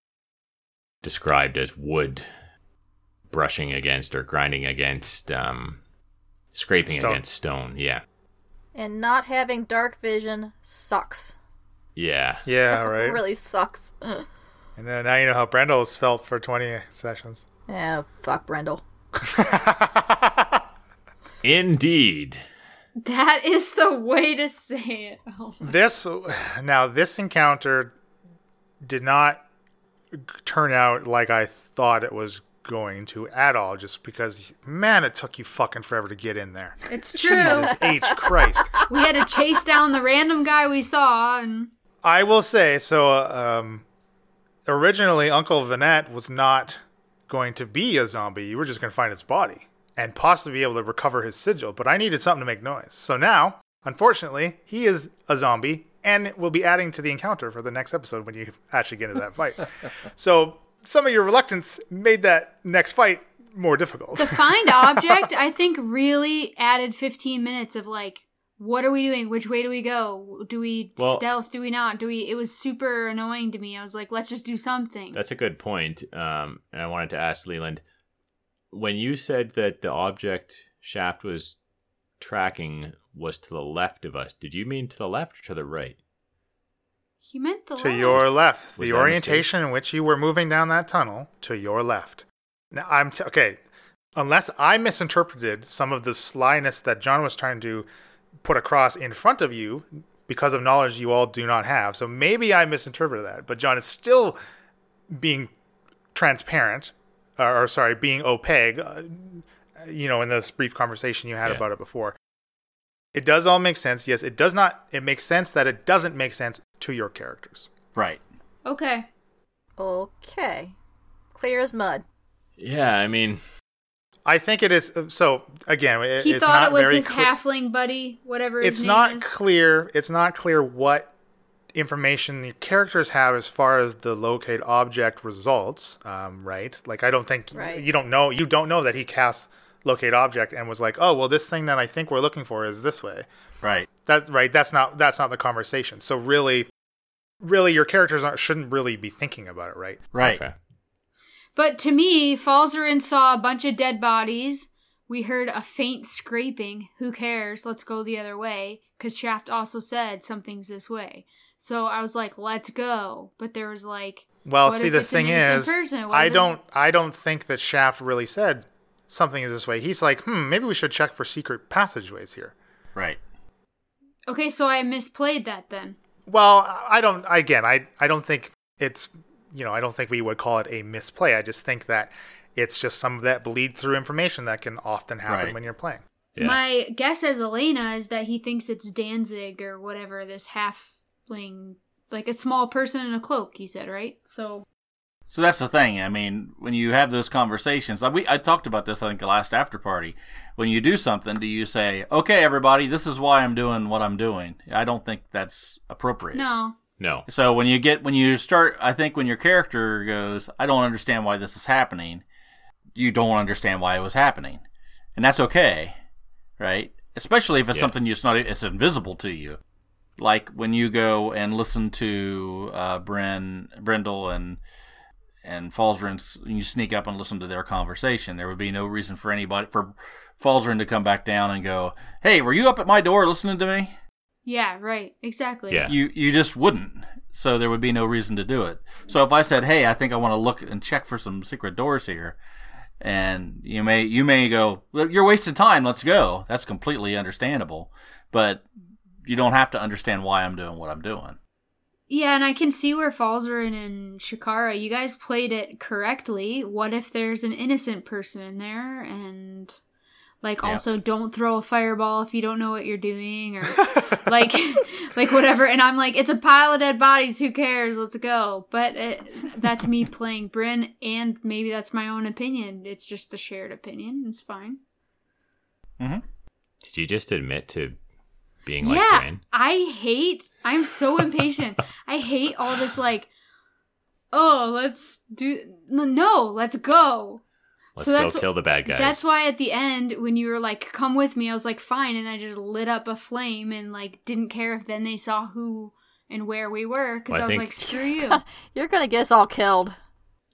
described as wood brushing against or grinding against, um, scraping Stone. against stone. Yeah, And not having dark vision sucks. yeah. Yeah, right. really sucks. And then now you know how Brendel's felt for 20 sessions. yeah, fuck Brendel. Indeed. That is the way to say it. Oh. This now this encounter did not turn out like I thought it was going to at all. Just because, man, it took you fucking forever to get in there. It's true. Jesus H Christ. we had to chase down the random guy we saw, and I will say so. uh, Um, originally, Uncle Vanette was not going to be a zombie. You were just going to find his body and possibly be able to recover his sigil. But I needed something to make noise. So now, unfortunately, he is a zombie and we'll be adding to the encounter for the next episode when you actually get into that fight. so some of your reluctance made that next fight more difficult. the find object I think really added 15 minutes of like, what are we doing? Which way do we go? Do we Well- stealth? Do we not? Do we? It was super annoying to me. I was like, let's just do something. That's a good point. Um, and I wanted to ask Leland when you said that the object shaft was tracking was to the left of us. Did you mean to the left or to the right? He meant the to left. your left. Was the that a orientation in which you were moving down that tunnel to your left. Now I'm t- okay. Unless I misinterpreted some of the slyness that John was trying to put across in front of you because of knowledge you all do not have. So maybe I misinterpreted that. But John is still being transparent, or, or sorry, being opaque. Uh, you know, in this brief conversation you had Yeah. about it before. It does all make sense. Yes, it does not. It makes sense that it doesn't make sense to your characters. Right. Okay. Okay. Clear as mud. Yeah, I mean, I think it is. So again, it, He it's thought not it was his cle- halfling buddy, whatever his It's name not is. clear. It's not clear what information your characters have as far as the locate object results. Um, right? Like I don't think Right. you don't know. You don't know that he cast locate object and was like, oh well, this thing that I think we're looking for is this way. Right. That's right. That's not that's not the conversation. So really, really, your characters aren't, shouldn't really be thinking about it, right? Right. okay. But to me, Falzarin saw a bunch of dead bodies. We heard a faint scraping. Who cares? Let's go the other way. Because Shaft also said something's this way. So I was like, let's go. But there was like, Well, What see, if the it's thing is, I don't, I don't think that Shaft really said something is this way. He's like, hmm, maybe we should check for secret passageways here. Right. okay, so I misplayed that then. Well, I don't. Again, I, I don't think it's, you know, I don't think we would call it a misplay. I just think that it's just some of that bleed through information that can often happen Right. when you're playing. Yeah. My guess as Elena is that he thinks it's Danzig or whatever, this halfling, like a small person in a cloak, you said, right? So, So that's the thing. I mean, when you have those conversations, like we I talked about this I think the last after party. When you do something, do you say, "Okay, everybody, this is why I'm doing what I'm doing"? I don't think that's appropriate. no. No. So when you get when you start, I think when your character goes, "I don't understand why this is happening," you don't understand why it was happening, and that's okay, right? especially if it's Yeah. something it's not it's invisible to you. Like when you go and listen to uh, Bren, Brendel, and and Falzarin, s- you sneak up and listen to their conversation. There would be no reason for anybody for Falzarin to come back down and go, "Hey, were you up at my door listening to me?" Yeah, right. Exactly. Yeah. You you just wouldn't. So there would be no reason to do it. So if I said, "Hey, I think I want to look and check for some secret doors here," and you may you may go, well, "You're wasting time. Let's go." That's completely understandable, but you don't have to understand why I'm doing what I'm doing. Yeah, and I can see where Falzarin and Shakara, you guys played it correctly. What if there's an innocent person in there and like Yeah. also don't throw a fireball if you don't know what you're doing or like like whatever and I'm like it's a pile of dead bodies, who cares? Let's go. But it, that's me playing Bryn and maybe that's my own opinion. It's just a shared opinion. It's fine. Mm-hmm. Did you just admit to being like yeah, Brain? I hate. I'm so impatient. I hate all this like, oh, let's do no, let's go. Let's so go that's kill the bad guys. That's why at the end when you were like, come with me, I was like, fine, and I just lit up a flame and like didn't care if then they saw who and where we were because Well, I I was think- like, screw you. You're gonna get us all killed.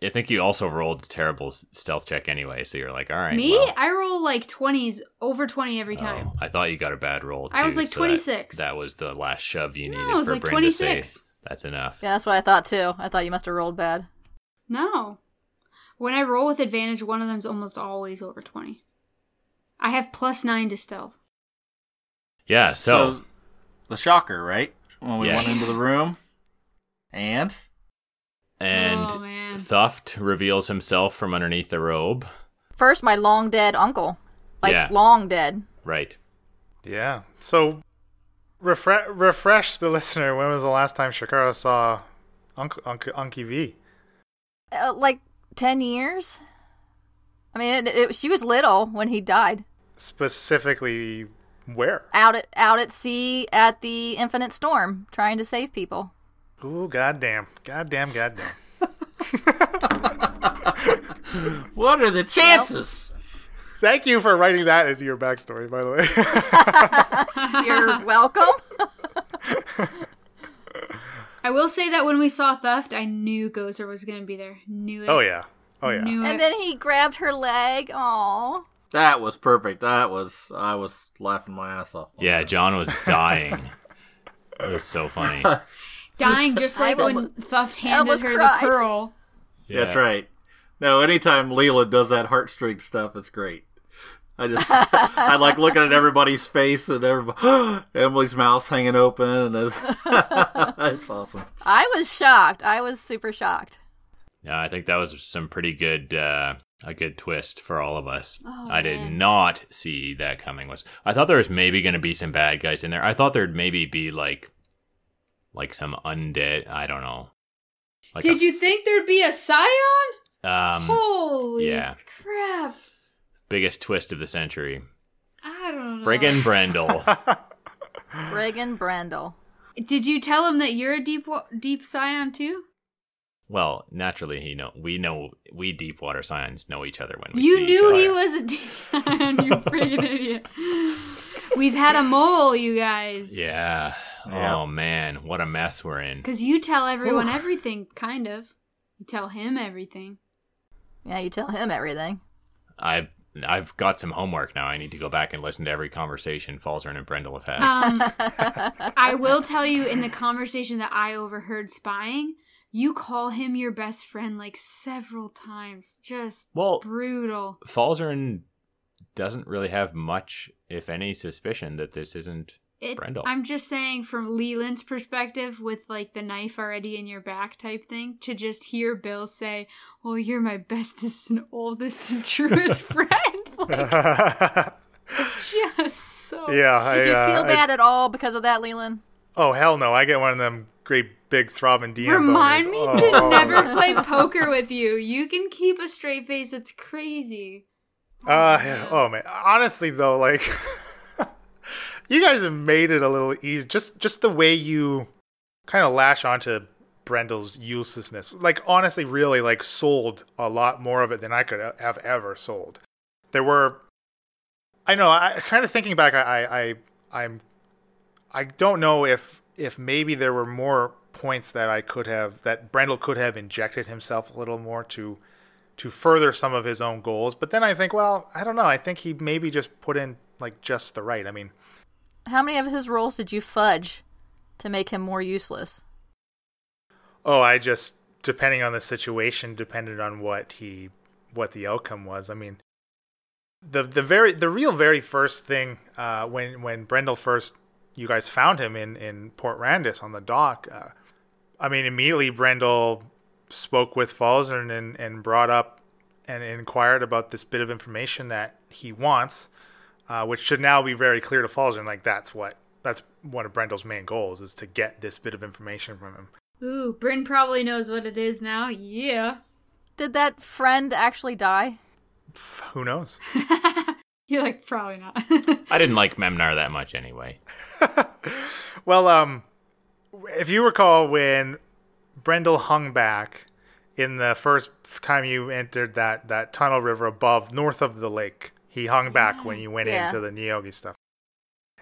I think you also rolled a terrible stealth check anyway, so you're like, all right. me, well, I roll like twenties over twenty every oh, time. oh, I thought you got a bad roll. I was too, like so that- 26. That, was the last shove you No, needed it was for like Bryn to say 26. that's enough. Yeah, that's what I thought too. I thought you must have rolled bad. No. When I roll with advantage, one of them's almost always over 20. I have plus 9 to stealth. Yeah. So, the shocker, right? When we Yes. went into the room, and and oh. Thuft reveals himself from underneath the robe. First, my long dead uncle, like Yeah. long dead. Right. Yeah. So, refresh refresh the listener. When was the last time Shakara saw Uncle Uncle Unky V? Uh, like ten years. I mean, it, it, she was little when he died. Specifically, where? Out at out at sea at the Infinite Storm, trying to save people. Ooh, goddamn, goddamn, goddamn. what are the chances? Thank you for writing that into your backstory, by the way. You're welcome. I will say that when we saw Thuft, I knew Gozer was going to be there. Knew it. oh yeah, oh yeah. Knew it. and then he grabbed her leg. Aw. That was perfect. That was I was laughing my ass off. Yeah. John was dying. it was so funny. Dying just like when almost- Thuft handed her cried. the pearl. That's right. No, anytime Leela does that heartstring stuff, it's great. I just I like looking at everybody's face and everybody Emily's mouth hanging open and it's, it's awesome. I was shocked. I was super shocked. Yeah, I think that was some pretty good uh, a good twist for all of us. Oh, I did man. not see that coming. Was I thought there was maybe going to be some bad guys in there. I thought there'd maybe be like like some undead. I don't know. Like Did a- you think there'd be a Scion? Um, Holy yeah. crap. biggest twist of the century. I don't know. Friggin' Brendel. Reagan Brendel. Did you tell him that you're a deep wa- deep Scion too? well, naturally, he know we know we deep water Scions know each other when we You see knew each he was a deep Scion, you friggin' idiot. We've had a mole, you guys. Yeah. Yeah. Oh man, what a mess we're in. Because you tell everyone everything, kind of. You tell him everything. Yeah, you tell him everything. I've I've got some homework now. I need to go back and listen to every conversation Falzarin and Brendel have had. Um, I will tell you in the conversation that I overheard spying, you call him your best friend like several times. Just well, brutal. Falzarin doesn't really have much, if any, suspicion that this isn't. It, Brendel. I'm just saying from Leland's perspective, with like the knife already in your back type thing, to just hear Bill say, "Well, you're my bestest and oldest and truest friend," like just so. yeah, I, Did you uh, feel I- bad at all because of that, Leland? oh hell no! I get one of them great big throbbing DM. Remind me boners. to Oh, never man. play poker with you. You can keep a straight face. It's crazy. Uh, yeah. oh man. Honestly though, like you guys have made it a little easy. Just just the way you kind of lash onto Brendel's uselessness. Like honestly, really like sold a lot more of it than I could have ever sold. There were I know. I kind of thinking back. I, I, I I'm, I don't know if if maybe there were more points that I could have that Brendel could have injected himself a little more to to further some of his own goals. But then I think, well, I don't know. I think he maybe just put in like just the right. I mean, How many of his roles did you fudge to make him more useless? oh, I just depending on the situation, depended on what he what the outcome was. I mean, the the very the real very first thing uh, when when Brendel first you guys found him in in Port Randus on the dock. Uh, I mean, immediately Brendel spoke with Falzarin and and brought up and inquired about this bit of information that he wants, uh, which should now be very clear to Falzarin. Like that's what that's one of Brendel's main goals is to get this bit of information from him. Ooh, Bryn probably knows what it is now. Yeah. Did that friend actually die? F- Who knows? You're like, probably not. I didn't like Memnar that much anyway. Well, um, if you recall when Brendel hung back in the first time you entered that, that tunnel river above, north of the lake, he hung back when you went Yeah. into the Nyogi stuff.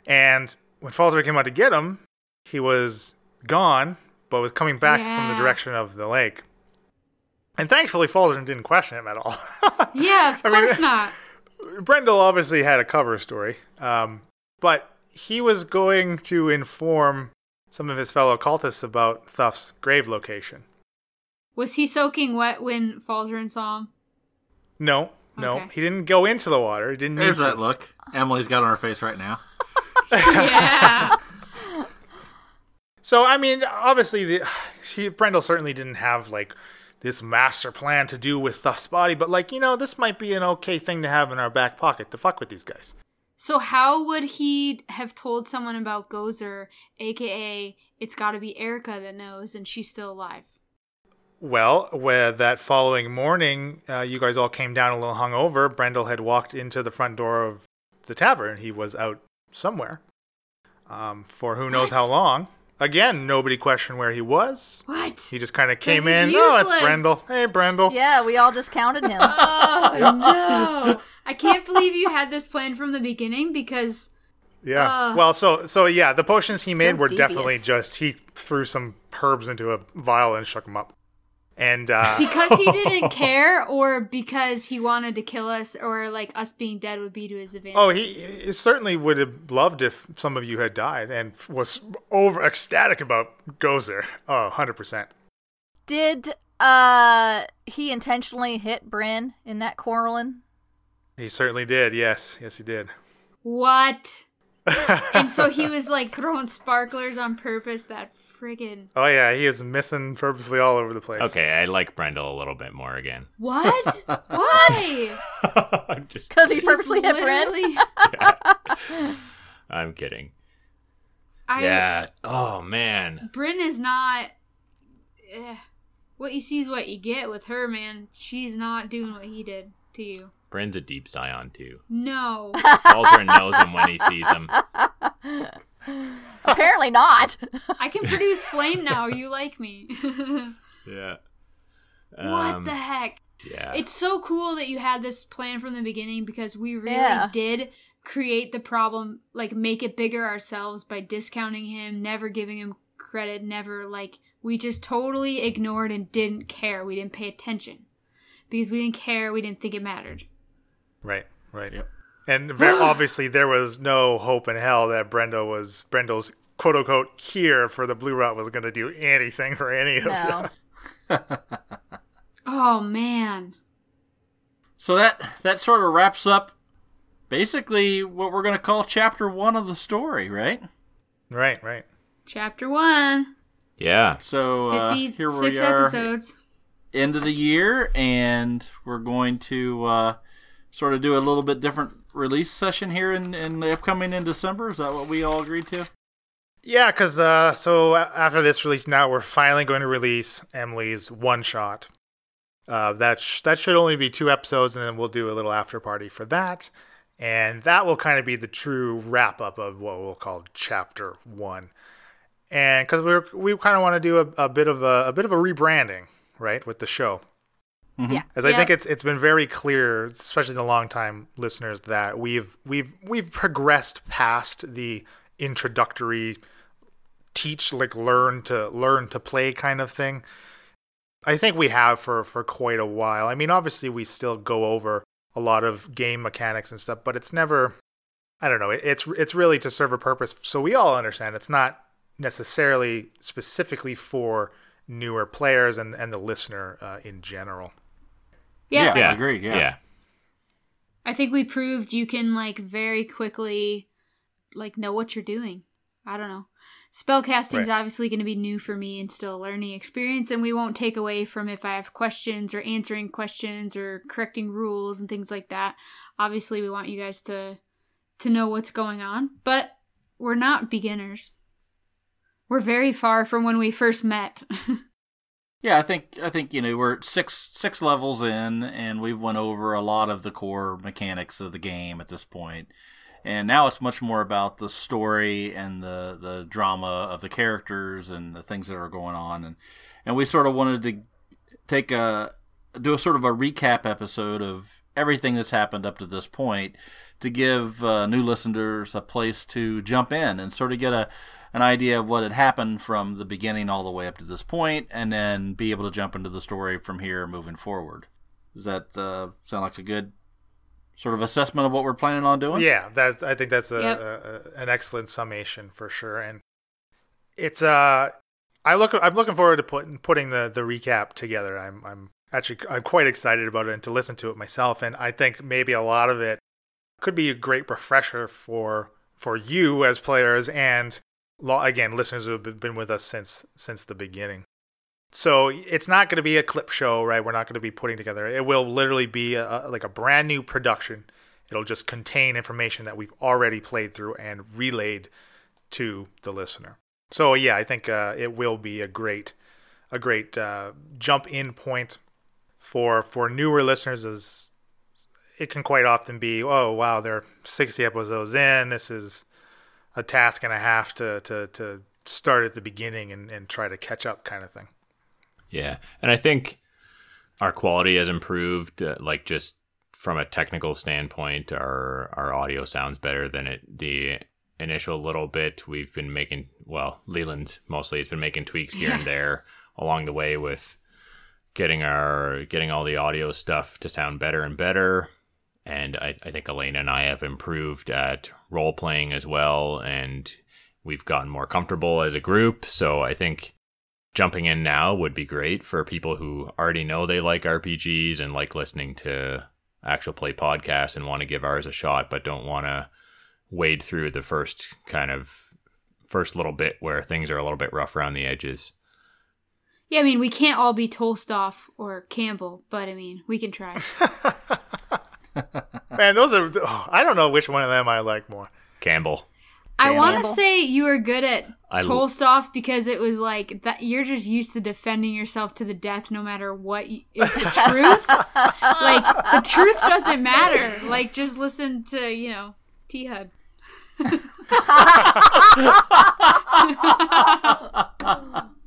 And when Falter came out to get him, he was gone, but was coming back from the direction of the lake. And thankfully, Falter didn't question him at all. yeah, of I mean- course not. Brendel obviously had a cover story, um, but he was going to inform some of his fellow cultists about Thuff's grave location. Was he soaking wet when Falzarin saw him? No, no, Okay. he didn't go into the water. He didn't need There's to. that look Emily's got on her face right now. Yeah. So I mean, obviously, the, she, Brendel certainly didn't have like this master plan to do with Thuff's body, but like you know, this might be an okay thing to have in our back pocket to fuck with these guys. so how would he have told someone about Gozer, aka it's got to be Erica that knows, and she's still alive? Well, where that following morning, uh, you guys all came down a little hungover. Brendel had walked into the front door of the tavern. He was out somewhere um, for who knows What? how long. Again, nobody questioned where he was. What? He just kind of came he's in. Oh, it's. Brendel. Hey, Brendel. Yeah, we all discounted him. Oh no! I can't believe you had this plan from the beginning because Yeah. Ugh. well, so so yeah, the potions he So made were devious. definitely just he threw some herbs into a vial and shook them up. And uh, because he didn't care, or because he wanted to kill us, or like us being dead would be to his advantage. Oh, he, he certainly would have loved if some of you had died and was over ecstatic about Gozer. Oh, 100%. Did uh he intentionally hit Bryn in that quarreling He certainly did. Yes. Yes, he did. What? and so he was like throwing sparklers on purpose. That friggin' Oh, yeah. He is missing purposely all over the place. Okay, I like Brendel a little bit more again. what? Why? I'm just Because he purposely hit Bryn? literally- I'm kidding. I, yeah. Oh man. Bryn is not. eh, what you see is what you get with her, man. She's not doing what he did to you. Bryn's a deep scion too. No. Aldrin knows him when he sees him. Apparently not. I can produce flame now. You like me. Yeah. what Um, the heck? Yeah. It's so cool that you had this plan from the beginning because we really Yeah. did create the problem, like make it bigger ourselves by discounting him, never giving him credit, never like we just totally ignored and didn't care. We didn't pay attention because we didn't care. We didn't think it mattered. Right. Right. Yep. And ve- obviously, there was no hope in hell that Brenda was Brendel's quote unquote cure for the blue rot was going to do anything for any of them. Oh man. So that that sort of wraps up basically what we're going to call chapter 1 of the story, right? Right. Right. Chapter one. yeah. So uh, here we 56 are episodes. end of the year and we're going to uh, sort of do a little bit different release session here in, in the upcoming in December. Is that what we all agreed to? Yeah, because uh, so after this release, now we're finally going to release Emily's one shot. Uh, that sh- that should only be two episodes, and then we'll do a little after party for that, and that will kind of be the true wrap up of what we'll call chapter one. And because we we kind of want to do a, a bit of a, a bit of a rebranding, right, with the show. Yeah. As I Yep. think it's it's been very clear, especially to the long time listeners, that we've we've we've progressed past the introductory teach like learn to learn to play kind of thing. I think we have for for quite a while. I mean, obviously we still go over a lot of game mechanics and stuff, but it's never I don't know, it, it's it's really to serve a purpose so we all understand it's not necessarily specifically for newer players and and the listener uh, in general. Yeah. Yeah. I agree, yeah. Yeah. I think we proved you can like very quickly like know what you're doing. I don't know. Spellcasting's Right. obviously going to be new for me and still a learning experience and we won't take away from if I have questions or answering questions or correcting rules and things like that. Obviously, we want you guys to to know what's going on, but we're not beginners. We're very far from when we first met. Yeah, I think I think you know we're six six levels in, and we've went over a lot of the core mechanics of the game at this point, and now it's much more about the story and the the drama of the characters and the things that are going on, and and we sort of wanted to take a do a sort of a recap episode of everything that's happened up to this point to give uh, new listeners a place to jump in and sort of get a an idea of what had happened from the beginning all the way up to this point, and then be able to jump into the story from here moving forward. Does that uh, sound like a good sort of assessment of what we're planning on doing? Yeah, that's. I think that's a, Yep. a, a an excellent summation for sure, and it's uh, I look. I'm looking forward to putting putting the the recap together. I'm I'm actually I'm quite excited about it and to listen to it myself, and I think maybe a lot of it could be a great refresher for for you as players and lo- again listeners who have been- with us since since the beginning. So it's not going to be a clip show, right? We're not going to be putting together. It will literally be a, like a brand new production. It'll just contain information that we've already played through and relayed to the listener. So yeah, I think uh, it will be a great, a great uh, jump in point for for newer listeners. As it can quite often be, oh wow, they're sixty episodes in. This is a task and a half to to to start at the beginning and, and try to catch up, kind of thing. Yeah, and I think our quality has improved. Uh, like just from a technical standpoint, our our audio sounds better than it the initial little bit. We've been making well, Leland mostly has been making tweaks here and there along the way with getting our getting all the audio stuff to sound better and better. And I, I think Elena and I have improved at role playing as well, and we've gotten more comfortable as a group. So I think jumping in now would be great for people who already know they like RPGs and like listening to actual play podcasts and want to give ours a shot, but don't want to wade through the first kind of first little bit where things are a little bit rough around the edges. yeah, I mean, we can't all be Tolstoff or Campbell, but I mean, we can try. Man, those are. oh, I don't know which one of them I like more. Campbell. I want to say you were good at I l- Tolstoff because it was like that you're just used to defending yourself to the death no matter what y- is the truth. like the truth doesn't matter. Like just listen to, you know, T HUD.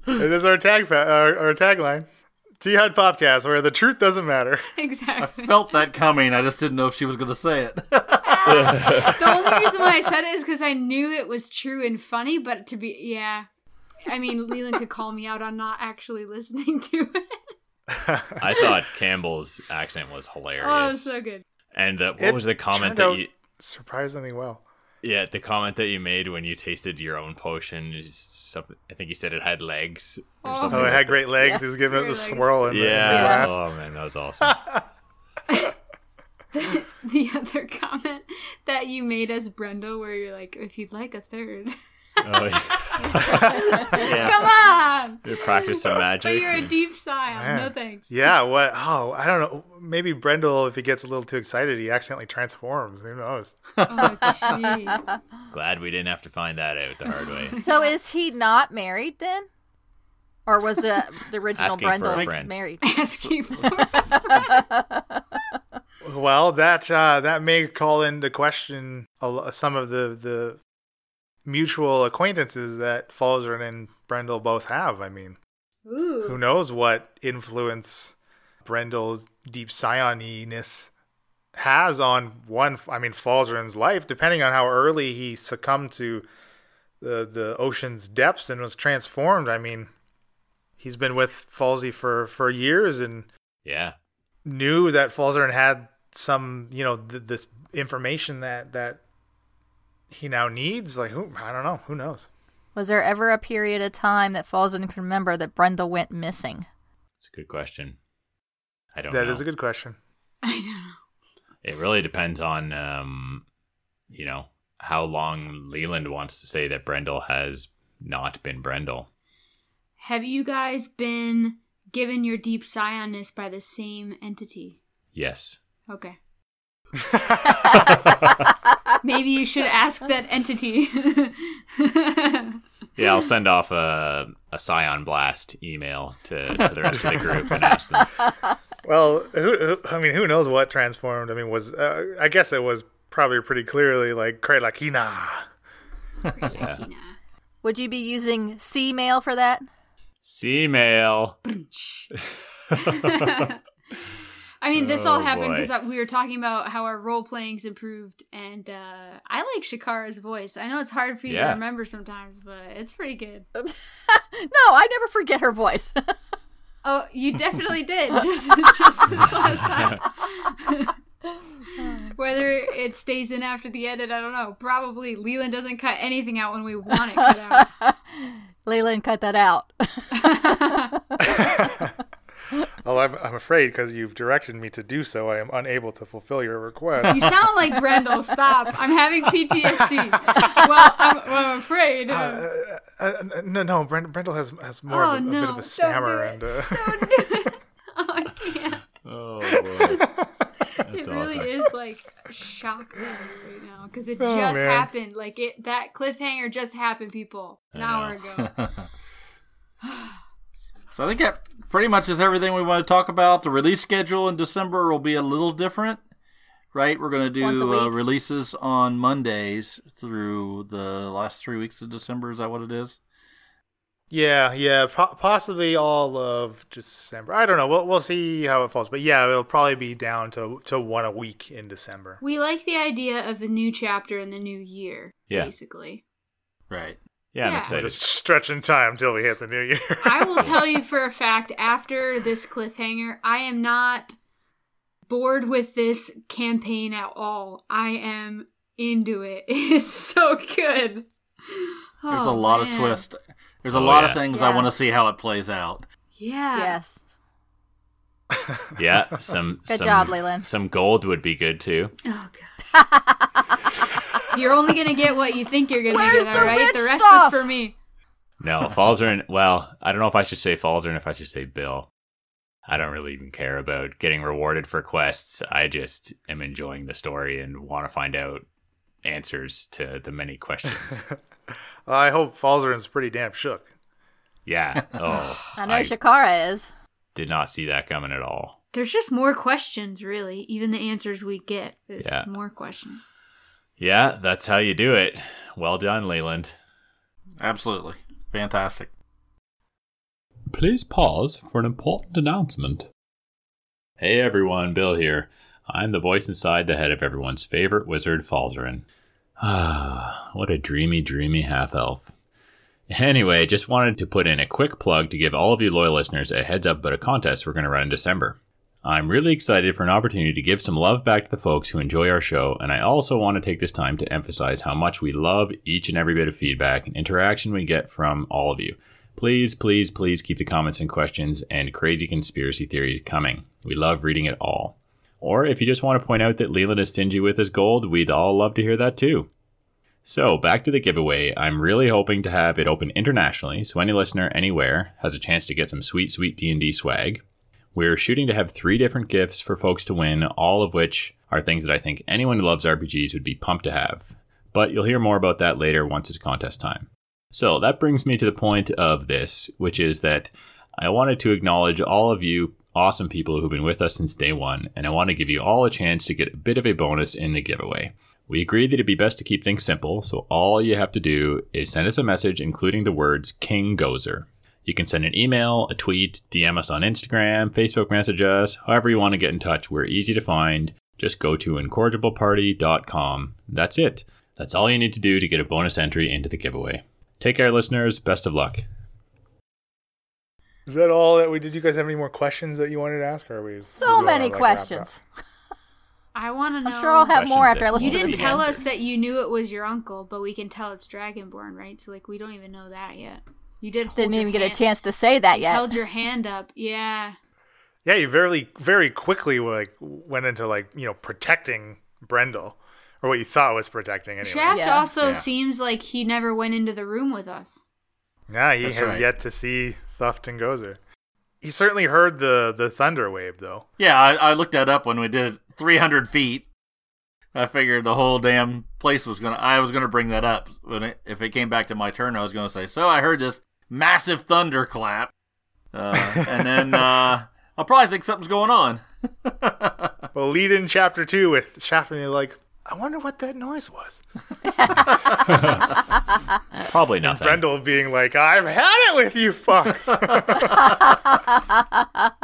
It is our tag fa- our, our tagline. T Hud Podcast, where the truth doesn't matter. Exactly. I felt that coming. I just didn't know if she was going to say it. Ah, the only reason why I said it is because I knew it was true and funny, but to be yeah. I mean, Leland could call me out on not actually listening to it. I thought Campbell's accent was hilarious. Oh, it was so good. and the, what It was the comment that you surprisingly well. Yeah, the comment that you made when you tasted your own potion is something. I think you said it had legs or Oh. something. Oh, it like had great legs. Yeah. He was giving it Great the legs. swirl in the, in the Yeah. glass. Oh man, that was awesome. The other comment that you made as Brenda, where you're like, if you'd like a third, oh, yeah. yeah. come on. You practice some But magic. you're a deep sigh. Man. No thanks. Yeah, what? Oh, I don't know. Maybe Brendel, if he gets a little too excited, he accidentally transforms. Who knows? Oh, gee. Glad we didn't have to find that out the hard way. So is he not married then? Or was the the original Asking for a Brendel friend. married? Asking for Well, that uh, that may call into question some of the the mutual acquaintances that Falzarin and Brendel both have. I mean, who knows what influence Brendel's deep psioniness has on one. I mean, Falzarin's life, depending on how early he succumbed to the the ocean's depths and was transformed. I mean, he's been with Falsey for for years and Yeah. knew that Falzarin had some, you know, th- this information that that he now needs. Like, who? I don't know. Who knows? Was there ever a period of time that Falzarin can remember that Brendel went missing? It's a good question. I don't That know. is a good question. I don't know. It really depends on, um, you know, how long Leland wants to say that Brendel has not been Brendel. Have you guys been given your deep psionness by the same entity? Yes. Okay. Maybe you should ask that entity. Yeah, I'll send off a, a Scion Blast email to, to the rest of the group and ask them. Well, who, who, I mean, who knows what transformed? I mean, was uh, I guess it was probably pretty clearly like Krelakina. Yakina. Would you be using C mail for that? C mail. I mean, this all Oh, happened because we were talking about how our role playing's improved, and uh, I like Shakara's voice. I know it's hard for you Yeah. to remember sometimes, but it's pretty good. no, I never forget her voice. Oh, you definitely did just just this last time. Whether it stays in after the edit, I don't know. Probably Leland doesn't cut anything out when we want it cut out. Leland, cut that out. Well, I'm, I'm afraid because you've directed me to do so, I am unable to fulfill your request. You sound like Brendel. Stop. I'm having PTSD. Well, I'm, well, I'm afraid. uh, uh, no, no, Brend- Brendel has has more Oh, of a, a bit no. of Don't a do stammer, it. and uh, don't do it. Oh, I can't. Oh, boy. it really is like shock right now because it Oh, just man. happened. Like it, that cliffhanger just happened, people, an hour ago. So I think that pretty much is everything we want to talk about. The release schedule in December will be a little different, right? We're going to do uh, releases on Mondays through the last three weeks of December. Is that what it is? yeah, yeah, po- possibly all of December. I don't know. We'll we'll see how it falls, but yeah, it'll probably be down to to one a week in December. We like the idea of the new chapter in the new year, Yeah. basically. Right. Yeah, I'm Yeah. excited. Just stretching time until we hit the new year. I will tell you for a fact after this cliffhanger, I am not bored with this campaign at all. I am into it. It is so good. There's Oh, a lot man. of twist. There's a Oh, lot yeah. of things I want to see how it plays out. Yeah. yes. Yeah, some Good some, job, Leland. Some gold would be good too. Oh god. You're only gonna get what you think you're gonna Where's get, the all right? rich The rest stuff? is for me. No, Falzarin. Well, I don't know if I should say Falzarin, if I should say Bill. I don't really even care about getting rewarded for quests. I just am enjoying the story and want to find out answers to the many questions. I hope Falzarin's pretty damn shook. Yeah. Oh, I know Shakara is. did not see that coming at all. There's just more questions, really. Even the answers we get is Yeah. more questions. Yeah, that's how you do it. Well done, Leland. Absolutely. Fantastic. Please pause for an important announcement. Hey everyone, Bill here. I'm the voice inside the head of everyone's favorite wizard, Falzarin. Ah, what a dreamy, dreamy half elf. Anyway, just wanted to put in a quick plug to give all of you loyal listeners a heads up about a contest we're going to run in December. I'm really excited for an opportunity to give some love back to the folks who enjoy our show, and I also want to take this time to emphasize how much we love each and every bit of feedback and interaction we get from all of you. Please, please, please keep the comments and questions and crazy conspiracy theories coming. We love reading it all. Or if you just want to point out that Leland is stingy with his gold, we'd all love to hear that too. So, back to the giveaway. I'm really hoping to have it open internationally, so any listener anywhere has a chance to get some sweet, sweet D&D swag. We're shooting to have three different gifts for folks to win, all of which are things that I think anyone who loves RPGs would be pumped to have. But you'll hear more about that later once it's contest time. So that brings me to the point of this, which is that I wanted to acknowledge all of you awesome people who've been with us since day one, and I want to give you all a chance to get a bit of a bonus in the giveaway. We agreed that it'd be best to keep things simple, so all you have to do is send us a message including the words King Gozer. You can send an email, a tweet, DM us on Instagram, Facebook message us, however you want to get in touch. We're easy to find. Just go to incorrigibleparty.com. That's it. That's all you need to do to get a bonus entry into the giveaway. Take care, listeners. Best of luck. Is that all that we did? You guys have any more questions that you wanted to ask? Or are we So many like, questions. I want to know. I'm sure I'll have more after I listen You didn't tell again. us that you knew it was your uncle, but we can tell it's Dragonborn, right? So like we don't even know that yet. You did hold Didn't your even get a chance to say that you yet. Held your hand up, yeah. Yeah, you very very quickly like went into like you know protecting Brendel, or what you thought was protecting anyway. Shaft Yeah. also Yeah. seems like he never went into the room with us. Yeah, he That's has right. yet to see Thuft and Gozer. He certainly heard the the thunder wave though. Yeah, I, I looked that up when we did it 300 feet. I figured the whole damn place was gonna. I was gonna bring that up when it, if it came back to my turn. I was gonna say, so I heard this massive thunderclap, uh, and then uh, I'll probably think something's going on. Well, lead in chapter two with Shaft like, I wonder what that noise was. Probably nothing. Brendel being like, I've had it with you fucks.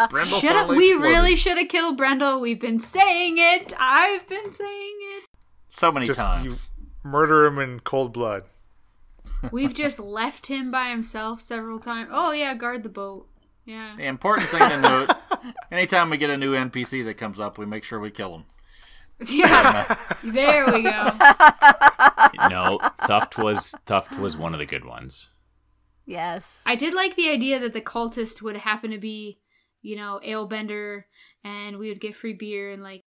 Brendel Should have we exploded. really should have killed Brendel? We've been saying it. I've been saying it. so many Just times? you murder him in cold blood. We've just left him by himself several times. Oh yeah, guard the boat. Yeah. The important thing to note: anytime we get a new NPC that comes up, we make sure we kill him. Yeah. there we go. no, Thuft was Thuft was one of the good ones. yes. I did like the idea that the cultist would happen to be, you know, Alebender and we would get free beer and like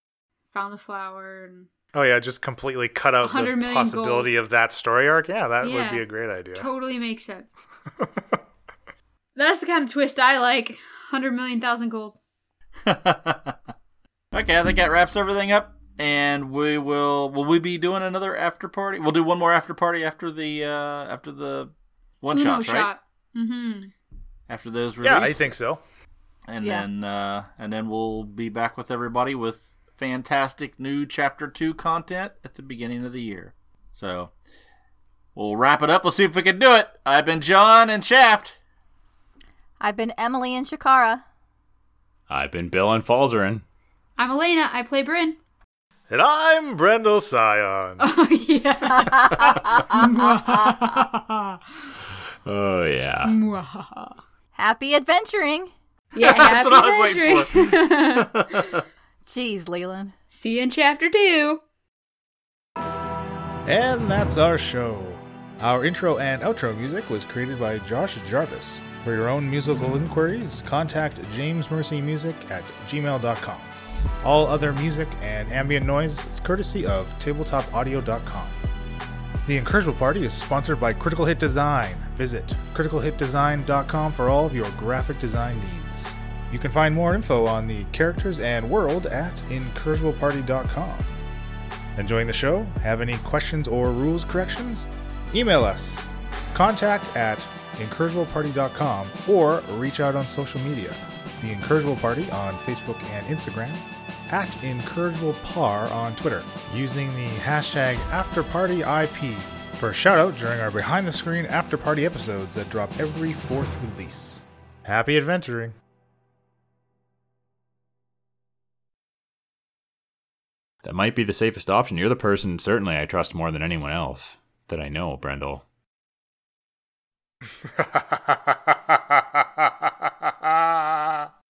found the flower and Oh yeah, just completely cut out the possibility gold. of that story arc. Yeah, that Yeah. would be a great idea. totally makes sense. That's the kind of twist I like. 100 million thousand gold. okay, I think that wraps everything up. And we will will we be doing another after party? We'll do one more after party after the uh after the one Uno shots, right? shot. Mm-hmm. After those release. Yeah, I think so. And Yeah. then uh and then we'll be back with everybody with fantastic new chapter 2 content at the beginning of the year. So we'll wrap it up. We'll see if we can do it. I've been John and Shaft. I've been Emily and Shakara. I've been Bill and Falzarin. I'm Elena. I play Bryn. And I'm Brendel Scion. Oh, yes. Oh yeah. Oh, happy adventuring. yeah, That's happy what I was waiting adventuring. Jeez, Leland. See you in chapter two. And that's our show. Our intro and outro music was created by Josh Jarvis. For your own musical inquiries, contact jamesmercymusic at gmail.com. All other music and ambient noise is courtesy of tabletopaudio.com. The Incorrigible Party is sponsored by Critical Hit Design. Visit criticalhitdesign.com for all of your graphic design needs. You can find more info on the characters and world at incorrigibleparty.com. Enjoying the show? Have any questions or rules corrections? Email us. Contact at incorrigibleparty.com or reach out on social media. The Incorrigible Party on Facebook and Instagram, at IncorrigiblePar on Twitter, using the hashtag AfterPartyIP for a shout out during our behind the screen after party episodes that drop every fourth release. Happy adventuring! That might be the safest option. You're the person certainly I trust more than anyone else that I know, Brendel.